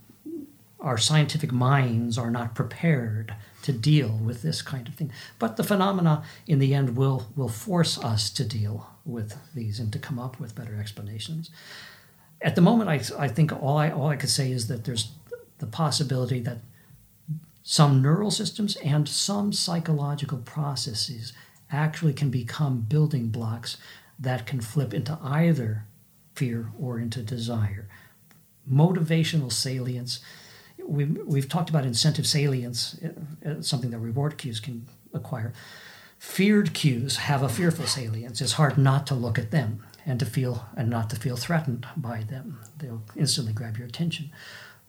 our scientific minds are not prepared to deal with this kind of thing. But the phenomena, in the end, will, will force us to deal with these and to come up with better explanations. At the moment, I, I think all I, all I could say is that there's the possibility that some neural systems and some psychological processes actually can become building blocks that can flip into either fear or into desire. Motivational salience. We've, we've talked about incentive salience, uh, something that reward cues can acquire. Feared cues have a fearful salience. It's hard not to look at them and to feel and not to feel threatened by them. They'll instantly grab your attention.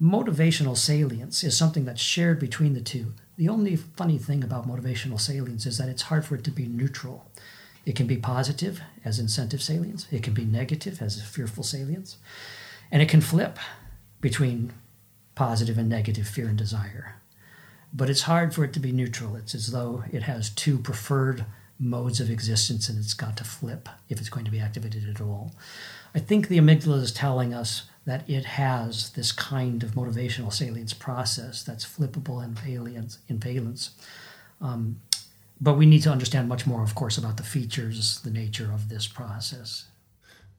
Motivational salience is something that's shared between the two. The only funny thing about motivational salience is that it's hard for it to be neutral. It can be positive as incentive salience, it can be negative as fearful salience, and it can flip between positive and negative fear and desire but it's hard for it to be neutral. It's as though it has two preferred modes of existence and it's got to flip if it's going to be activated at all. I think the amygdala is telling us that it has this kind of motivational salience process that's flippable in valence. In valence. Um, but we need to understand much more, of course, about the features, the nature of this process.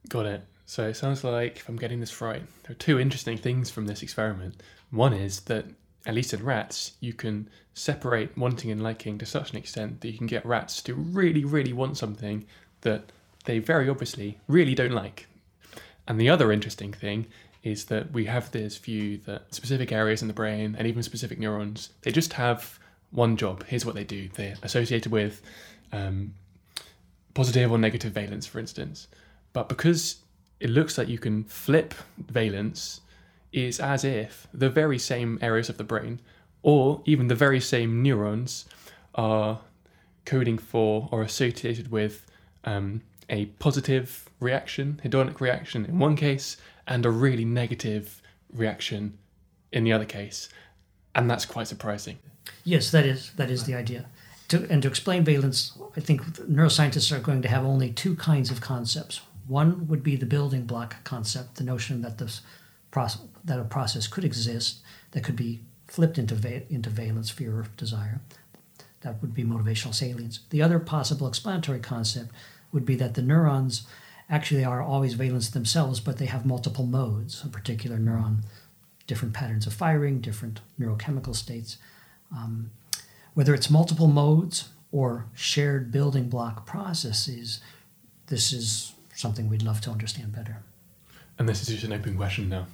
Got it. So it sounds like, if I'm getting this right, there are two interesting things from this experiment. One is that at least in rats, you can separate wanting and liking to such an extent that you can get rats to really, really want something that they very obviously really don't like. And the other interesting thing is that we have this view that specific areas in the brain and even specific neurons, they just have one job. Here's what they do they're associated with um, positive or negative valence, for instance. But because it looks like you can flip valence is as if the very same areas of the brain, or even the very same neurons, are coding for or associated with um, a positive reaction, hedonic reaction in one case, and a really negative reaction in the other case. And that's quite surprising. Yes, that is that is the idea. To, and to explain valence, I think neuroscientists are going to have only two kinds of concepts. One would be the building block concept, the notion that this process, that a process could exist that could be flipped into, va- into valence, fear, or desire. That would be motivational salience. The other possible explanatory concept would be that the neurons actually are always valence themselves, but they have multiple modes. A particular neuron, different patterns of firing, different neurochemical states. Um, whether it's multiple modes or shared building block processes, this is something we'd love to understand better. And this is just an open question now.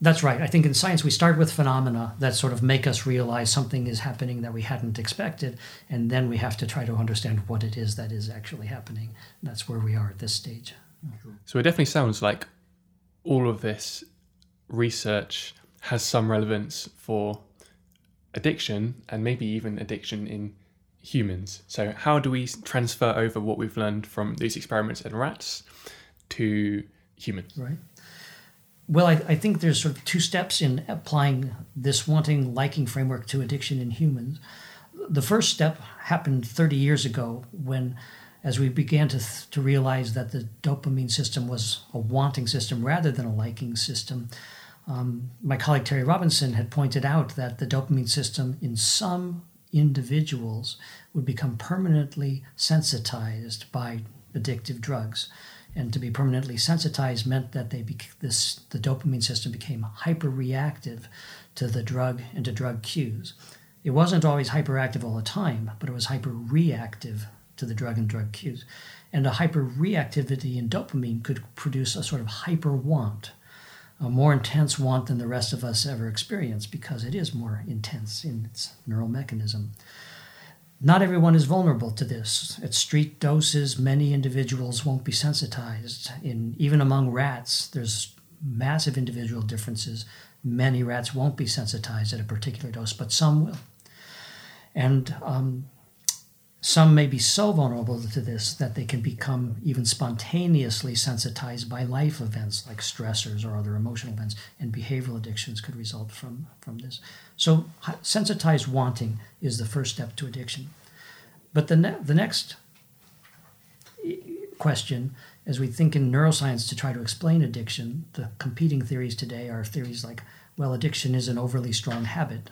That's right. I think in science we start with phenomena that sort of make us realize something is happening that we hadn't expected, and then we have to try to understand what it is that is actually happening. That's where we are at this stage. So it definitely sounds like all of this research has some relevance for addiction and maybe even addiction in humans. So, how do we transfer over what we've learned from these experiments in rats to humans? Right. Well, I, I think there's sort of two steps in applying this wanting liking framework to addiction in humans. The first step happened 30 years ago when, as we began to, th- to realize that the dopamine system was a wanting system rather than a liking system, um, my colleague Terry Robinson had pointed out that the dopamine system in some individuals would become permanently sensitized by addictive drugs. And to be permanently sensitized meant that they bec- this the dopamine system became hyperreactive to the drug and to drug cues. It wasn't always hyperactive all the time, but it was hyperreactive to the drug and drug cues. And a hyperreactivity in dopamine could produce a sort of hyper want a more intense want than the rest of us ever experience because it is more intense in its neural mechanism. Not everyone is vulnerable to this. At street doses, many individuals won't be sensitized. In, even among rats, there's massive individual differences. Many rats won't be sensitized at a particular dose, but some will. And um, some may be so vulnerable to this that they can become even spontaneously sensitized by life events like stressors or other emotional events, and behavioral addictions could result from, from this. So, sensitized wanting is the first step to addiction. But the, ne- the next question, as we think in neuroscience to try to explain addiction, the competing theories today are theories like, well, addiction is an overly strong habit,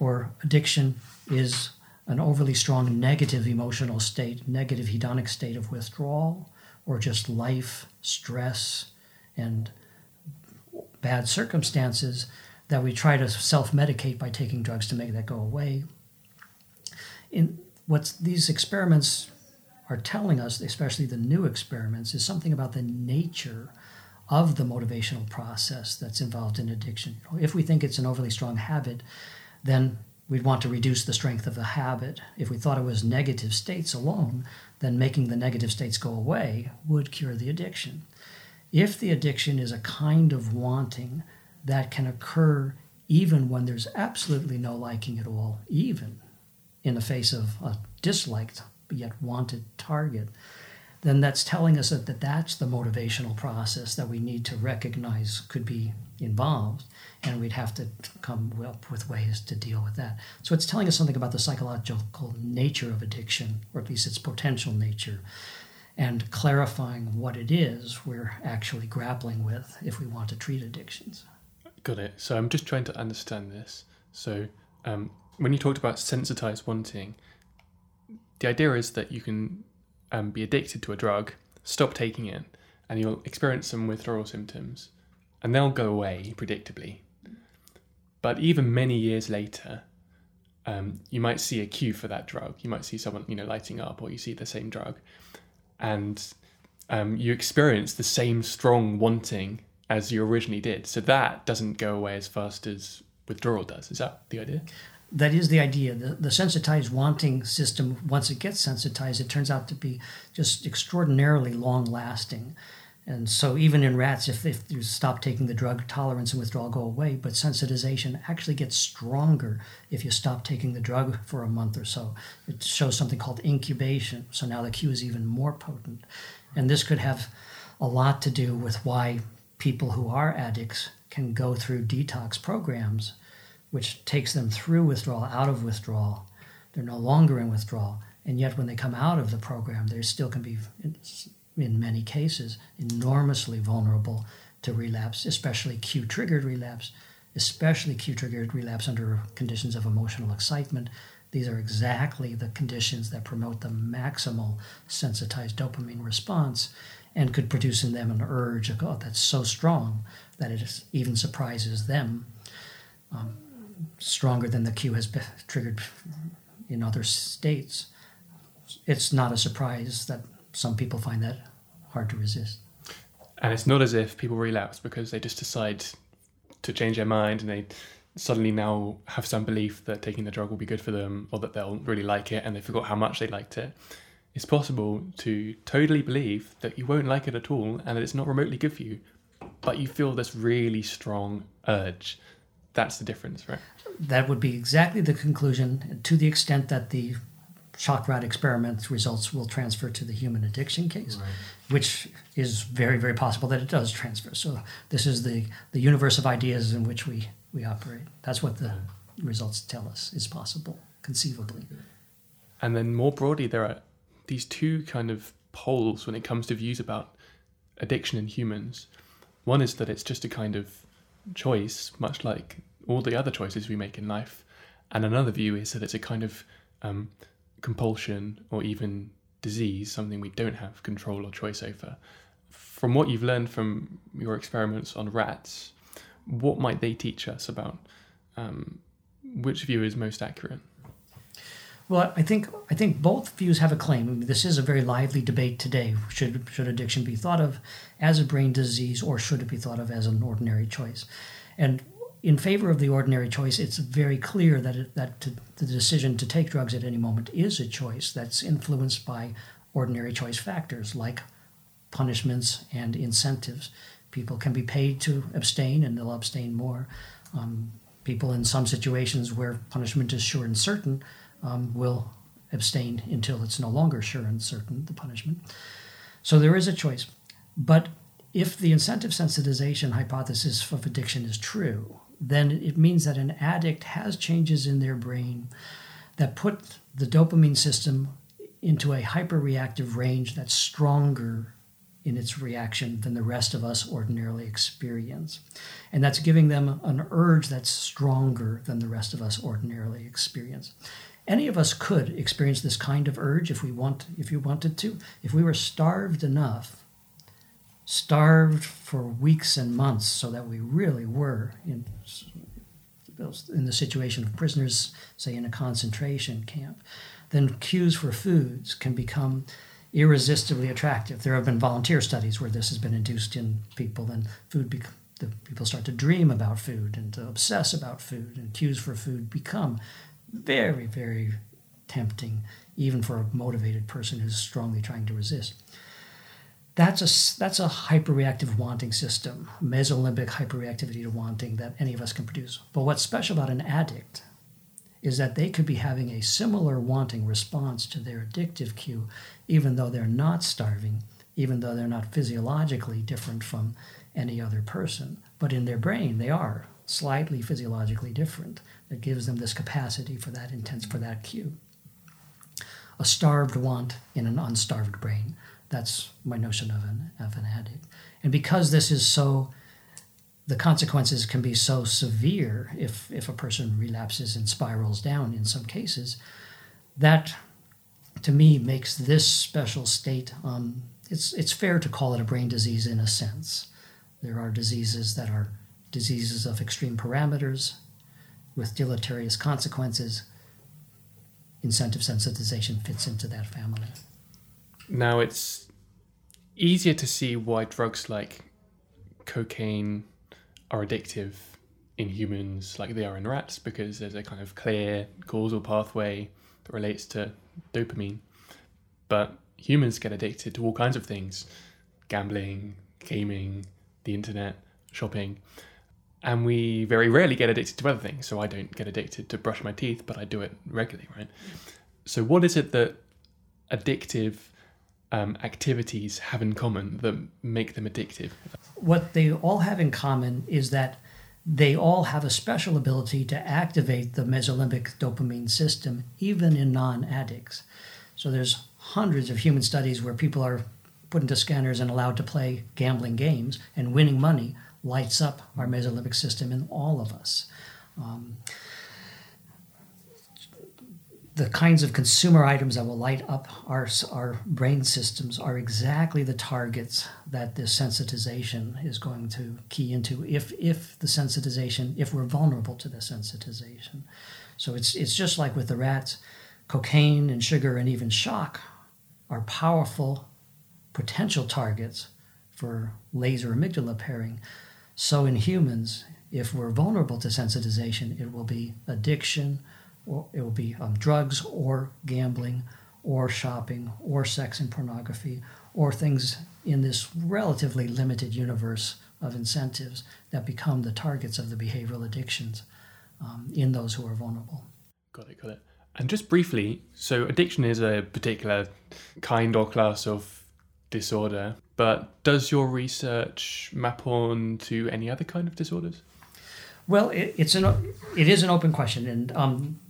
or addiction is an overly strong negative emotional state, negative hedonic state of withdrawal, or just life, stress, and bad circumstances that we try to self medicate by taking drugs to make that go away. In what these experiments are telling us, especially the new experiments, is something about the nature of the motivational process that's involved in addiction. If we think it's an overly strong habit, then we'd want to reduce the strength of the habit. If we thought it was negative states alone, then making the negative states go away would cure the addiction. If the addiction is a kind of wanting that can occur even when there's absolutely no liking at all, even in the face of a disliked yet wanted target, then that's telling us that, that that's the motivational process that we need to recognize could be involved and we'd have to come up with ways to deal with that. So it's telling us something about the psychological nature of addiction, or at least its potential nature, and clarifying what it is we're actually grappling with if we want to treat addictions. Got it. So I'm just trying to understand this. So um, when you talked about sensitized wanting, the idea is that you can um, be addicted to a drug, stop taking it, and you'll experience some withdrawal symptoms, and they'll go away predictably. But even many years later, um, you might see a cue for that drug. You might see someone, you know, lighting up, or you see the same drug, and um, you experience the same strong wanting as you originally did. So that doesn't go away as fast as withdrawal does. Is that the idea? That is the idea. The, the sensitized wanting system, once it gets sensitized, it turns out to be just extraordinarily long lasting. And so, even in rats, if, if you stop taking the drug, tolerance and withdrawal go away, but sensitization actually gets stronger if you stop taking the drug for a month or so. It shows something called incubation. So now the cue is even more potent. And this could have a lot to do with why people who are addicts can go through detox programs, which takes them through withdrawal, out of withdrawal. They're no longer in withdrawal. And yet, when they come out of the program, they still can be in many cases, enormously vulnerable to relapse, especially cue triggered relapse, especially cue triggered relapse under conditions of emotional excitement. These are exactly the conditions that promote the maximal sensitized dopamine response and could produce in them an urge oh, that's so strong that it even surprises them, um, stronger than the cue has been triggered in other states. It's not a surprise that some people find that hard to resist. And it's not as if people relapse because they just decide to change their mind and they suddenly now have some belief that taking the drug will be good for them or that they'll really like it and they forgot how much they liked it. It's possible to totally believe that you won't like it at all and that it's not remotely good for you, but you feel this really strong urge. That's the difference, right? That would be exactly the conclusion to the extent that the shock rat experiment results will transfer to the human addiction case, right. which is very, very possible that it does transfer. So this is the, the universe of ideas in which we, we operate. That's what the results tell us is possible, conceivably. And then more broadly, there are these two kind of poles when it comes to views about addiction in humans. One is that it's just a kind of choice, much like all the other choices we make in life. And another view is that it's a kind of um, compulsion or even disease, something we don't have control or choice over. From what you've learned from your experiments on rats, what might they teach us about um, which view is most accurate? Well, I think I think both views have a claim. I mean, this is a very lively debate today. Should should addiction be thought of as a brain disease, or should it be thought of as an ordinary choice? And in favor of the ordinary choice, it's very clear that it, that to, the decision to take drugs at any moment is a choice that's influenced by ordinary choice factors like punishments and incentives. People can be paid to abstain, and they'll abstain more. Um, people in some situations where punishment is sure and certain um, will abstain until it's no longer sure and certain the punishment. So there is a choice, but if the incentive sensitization hypothesis of addiction is true, then it means that an addict has changes in their brain that put the dopamine system into a hyperreactive range that's stronger in its reaction than the rest of us ordinarily experience. And that's giving them an urge that's stronger than the rest of us ordinarily experience. Any of us could experience this kind of urge if we want if you wanted to. If we were starved enough starved for weeks and months so that we really were in, in the situation of prisoners, say, in a concentration camp, then cues for foods can become irresistibly attractive. There have been volunteer studies where this has been induced in people, and food the people start to dream about food and to obsess about food, and cues for food become very, very tempting, even for a motivated person who's strongly trying to resist. That's a, that's a hyperreactive wanting system, mesolimbic hyperreactivity to wanting that any of us can produce. But what's special about an addict is that they could be having a similar wanting response to their addictive cue, even though they're not starving, even though they're not physiologically different from any other person. But in their brain, they are slightly physiologically different. That gives them this capacity for that intense, for that cue. A starved want in an unstarved brain that's my notion of an, of an addict. And because this is so, the consequences can be so severe if, if a person relapses and spirals down in some cases, that to me makes this special state, um, it's, it's fair to call it a brain disease in a sense. There are diseases that are diseases of extreme parameters with deleterious consequences. Incentive sensitization fits into that family. Now it's easier to see why drugs like cocaine are addictive in humans like they are in rats because there's a kind of clear causal pathway that relates to dopamine. But humans get addicted to all kinds of things gambling, gaming, the internet, shopping. And we very rarely get addicted to other things. So I don't get addicted to brush my teeth, but I do it regularly, right? So, what is it that addictive um, activities have in common that make them addictive? What they all have in common is that they all have a special ability to activate the mesolimbic dopamine system, even in non addicts. So there's hundreds of human studies where people are put into scanners and allowed to play gambling games, and winning money lights up our mesolimbic system in all of us. Um, the kinds of consumer items that will light up our, our brain systems are exactly the targets that this sensitization is going to key into if, if the sensitization, if we're vulnerable to the sensitization. So it's, it's just like with the rats, cocaine and sugar and even shock are powerful potential targets for laser amygdala pairing. So in humans, If we're vulnerable to sensitization, it will be addiction, it will be um, drugs, or gambling, or shopping, or sex and pornography, or things in this relatively limited universe of incentives that become the targets of the behavioral addictions um, in those who are vulnerable. Got it, got it. And just briefly, so addiction is a particular kind or class of disorder, but does your research map on to any other kind of disorders? Well, it, it's an it is an open question, and um,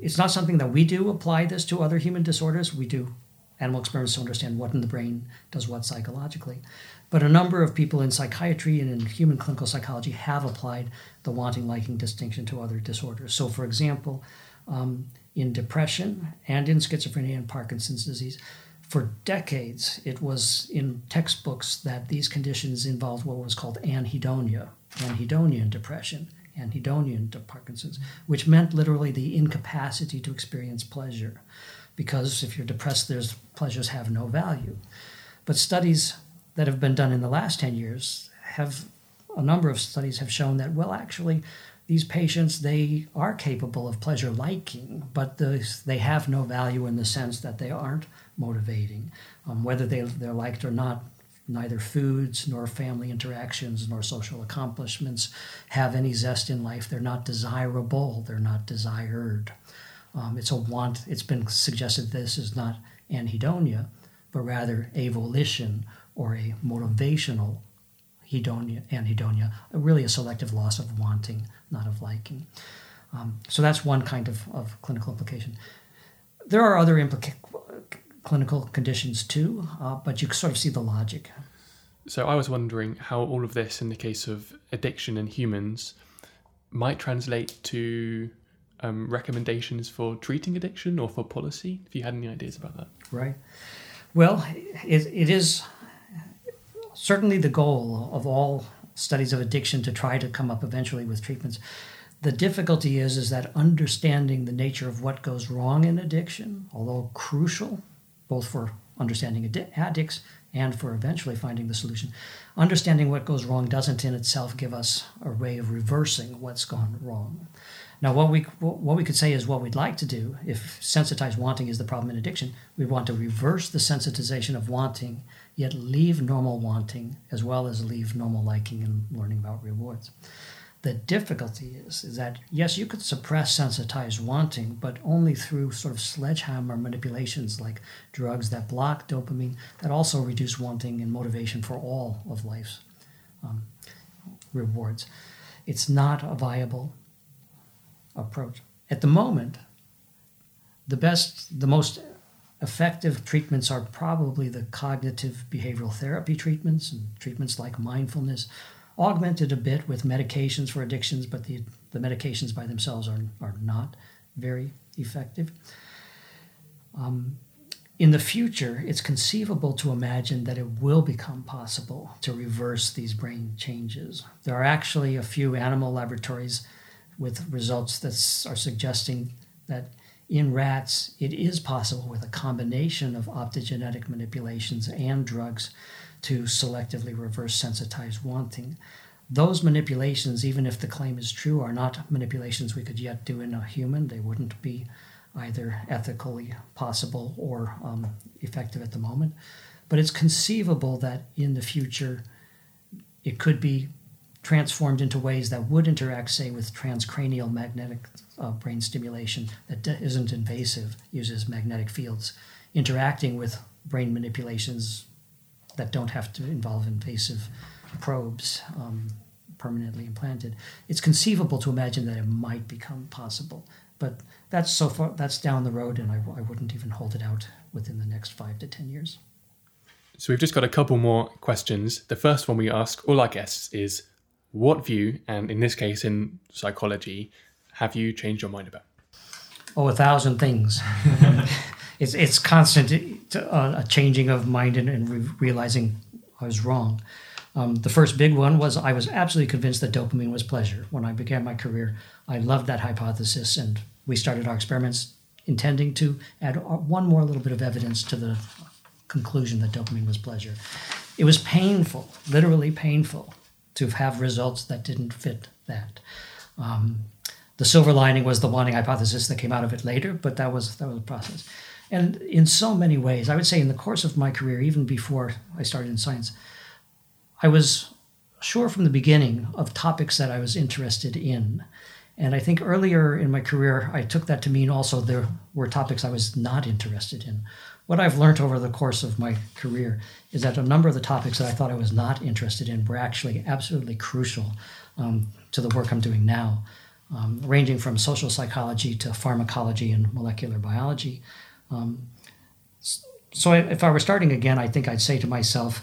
it's not something that we do apply this to other human disorders. We do animal experiments to understand what in the brain does what psychologically. But a number of people in psychiatry and in human clinical psychology have applied the wanting liking distinction to other disorders. So, for example, um, in depression and in schizophrenia and Parkinson's disease, for decades it was in textbooks that these conditions involved what was called anhedonia, anhedonia in depression, anhedonia in Parkinson's, which meant literally the incapacity to experience pleasure because if you're depressed, there's pleasures have no value. But studies that have been done in the last 10 years have a number of studies have shown that well actually these patients they are capable of pleasure liking but the, they have no value in the sense that they aren't motivating um, whether they, they're liked or not neither foods nor family interactions nor social accomplishments have any zest in life they're not desirable they're not desired um, it's a want. It's been suggested this is not anhedonia, but rather a volition or a motivational hedonia, anhedonia, really a selective loss of wanting, not of liking. Um, so that's one kind of, of clinical implication. There are other implica- clinical conditions too, uh, but you sort of see the logic. So I was wondering how all of this, in the case of addiction in humans, might translate to um, recommendations for treating addiction or for policy? If you had any ideas about that. Right. Well, it, it is certainly the goal of all studies of addiction to try to come up eventually with treatments. The difficulty is is that understanding the nature of what goes wrong in addiction, although crucial both for understanding addicts and for eventually finding the solution, understanding what goes wrong doesn't in itself give us a way of reversing what's gone wrong. Now, what we what we could say is what we'd like to do if sensitized wanting is the problem in addiction. We want to reverse the sensitization of wanting, yet leave normal wanting as well as leave normal liking and learning about rewards. The difficulty is, is that yes, you could suppress sensitized wanting, but only through sort of sledgehammer manipulations like drugs that block dopamine that also reduce wanting and motivation for all of life's um, rewards. It's not a viable approach. At the moment, the best, the most effective treatments are probably the cognitive behavioral therapy treatments and treatments like mindfulness, augmented a bit with medications for addictions, but the, the medications by themselves are, are not very effective. Um, in the future, it's conceivable to imagine that it will become possible to reverse these brain changes. There are actually a few animal laboratories with results that are suggesting that in rats, it is possible with a combination of optogenetic manipulations and drugs to selectively reverse sensitized wanting. Those manipulations, even if the claim is true, are not manipulations we could yet do in a human. They wouldn't be either ethically possible or um, effective at the moment. But it's conceivable that in the future it could be transformed into ways that would interact, say, with transcranial magnetic uh, brain stimulation that isn't invasive, uses magnetic fields, interacting with brain manipulations that don't have to involve invasive probes um, permanently implanted. It's conceivable to imagine that it might become possible, but that's so far that's down the road, and I, I wouldn't even hold it out within the next five to ten years. So we've just got a couple more questions. The first one we ask all our guests is what view, and in this case in psychology, have you changed your mind about? Oh, a thousand things. it's it's constant uh, a changing of mind and, and re- realizing I was wrong. Um, the first big one was I was absolutely convinced that dopamine was pleasure. When I began my career, I loved that hypothesis, and we started our experiments intending to add one more little bit of evidence to the conclusion that dopamine was pleasure. It was painful, literally painful, to have results that didn't fit that. Um, the silver lining was the wanting hypothesis that came out of it later, but that was that was a process. And in so many ways, I would say in the course of my career, even before I started in science, I was sure from the beginning of topics that I was interested in. And I think earlier in my career, I took that to mean also there were topics I was not interested in. What I've learned over the course of my career is that a number of the topics that I thought I was not interested in were actually absolutely crucial um, to the work I'm doing now, um, ranging from social psychology to pharmacology and molecular biology. Um, so if I were starting again, I think I'd say to myself,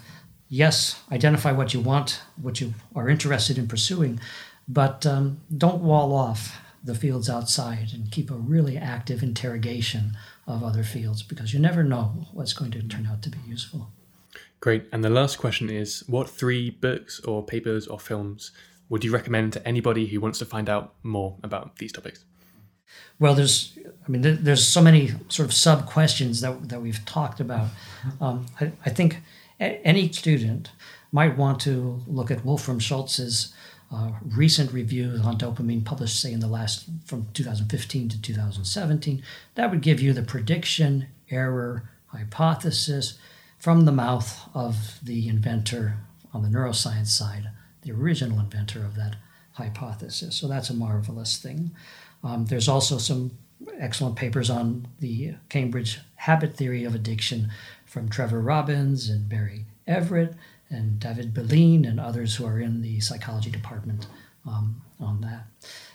yes, identify what you want, what you are interested in pursuing, but um, don't wall off the fields outside and keep a really active interrogation of other fields because you never know what's going to turn out to be useful. Great. And the last question is what three books or papers or films would you recommend to anybody who wants to find out more about these topics? Well, there's, I mean, there's so many sort of sub questions that, that we've talked about. Um, I, I think any student might want to look at Wolfram Schultz's uh, recent reviews on dopamine published, say, in the last from 2015 to 2017. That would give you the prediction error hypothesis from the mouth of the inventor on the neuroscience side, the original inventor of that hypothesis. So that's a marvelous thing. Um, there's also some excellent papers on the Cambridge habit theory of addiction from Trevor Robbins and Barry Everitt and David Belin and others who are in the psychology department um, on that.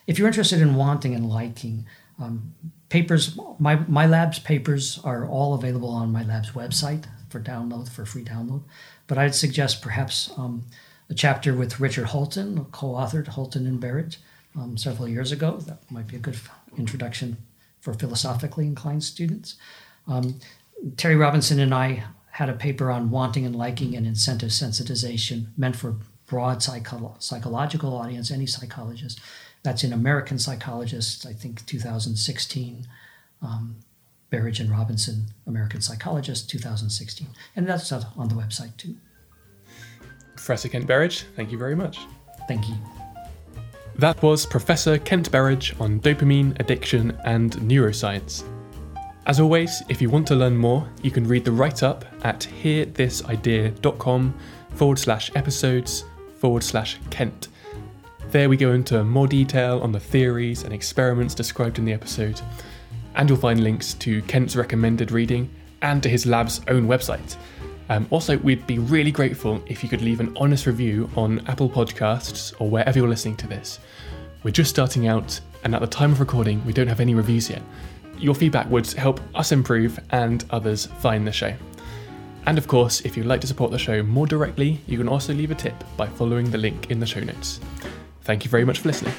If you're interested in wanting and liking, um, papers, my, my lab's papers are all available on my lab's website for download, for free download. But I'd suggest perhaps um, a chapter with Richard Holton, co authored Holton and Berridge um, several years ago. That might be a good introduction for philosophically inclined students. Um, Terry Robinson and I had a paper on wanting and liking and incentive sensitization meant for broad psycho- psychological audience, any psychologist. That's in American Psychologists, I think 2016. Um, Berridge and Robinson, American Psychologist, 2016. And that's on the website too. Professor Kent Berridge, thank you very much. Thank you. That was Professor Kent Berridge on dopamine, addiction, and neuroscience. As always, if you want to learn more, you can read the write up at hearthisidea.com forward slash episodes forward slash Kent. There we go into more detail on the theories and experiments described in the episode, and you'll find links to Kent's recommended reading and to his lab's own website. Um, also, we'd be really grateful if you could leave an honest review on Apple Podcasts or wherever you're listening to this. We're just starting out, and at the time of recording, we don't have any reviews yet. Your feedback would help us improve and others find the show. And of course, if you'd like to support the show more directly, you can also leave a tip by following the link in the show notes. Thank you very much for listening.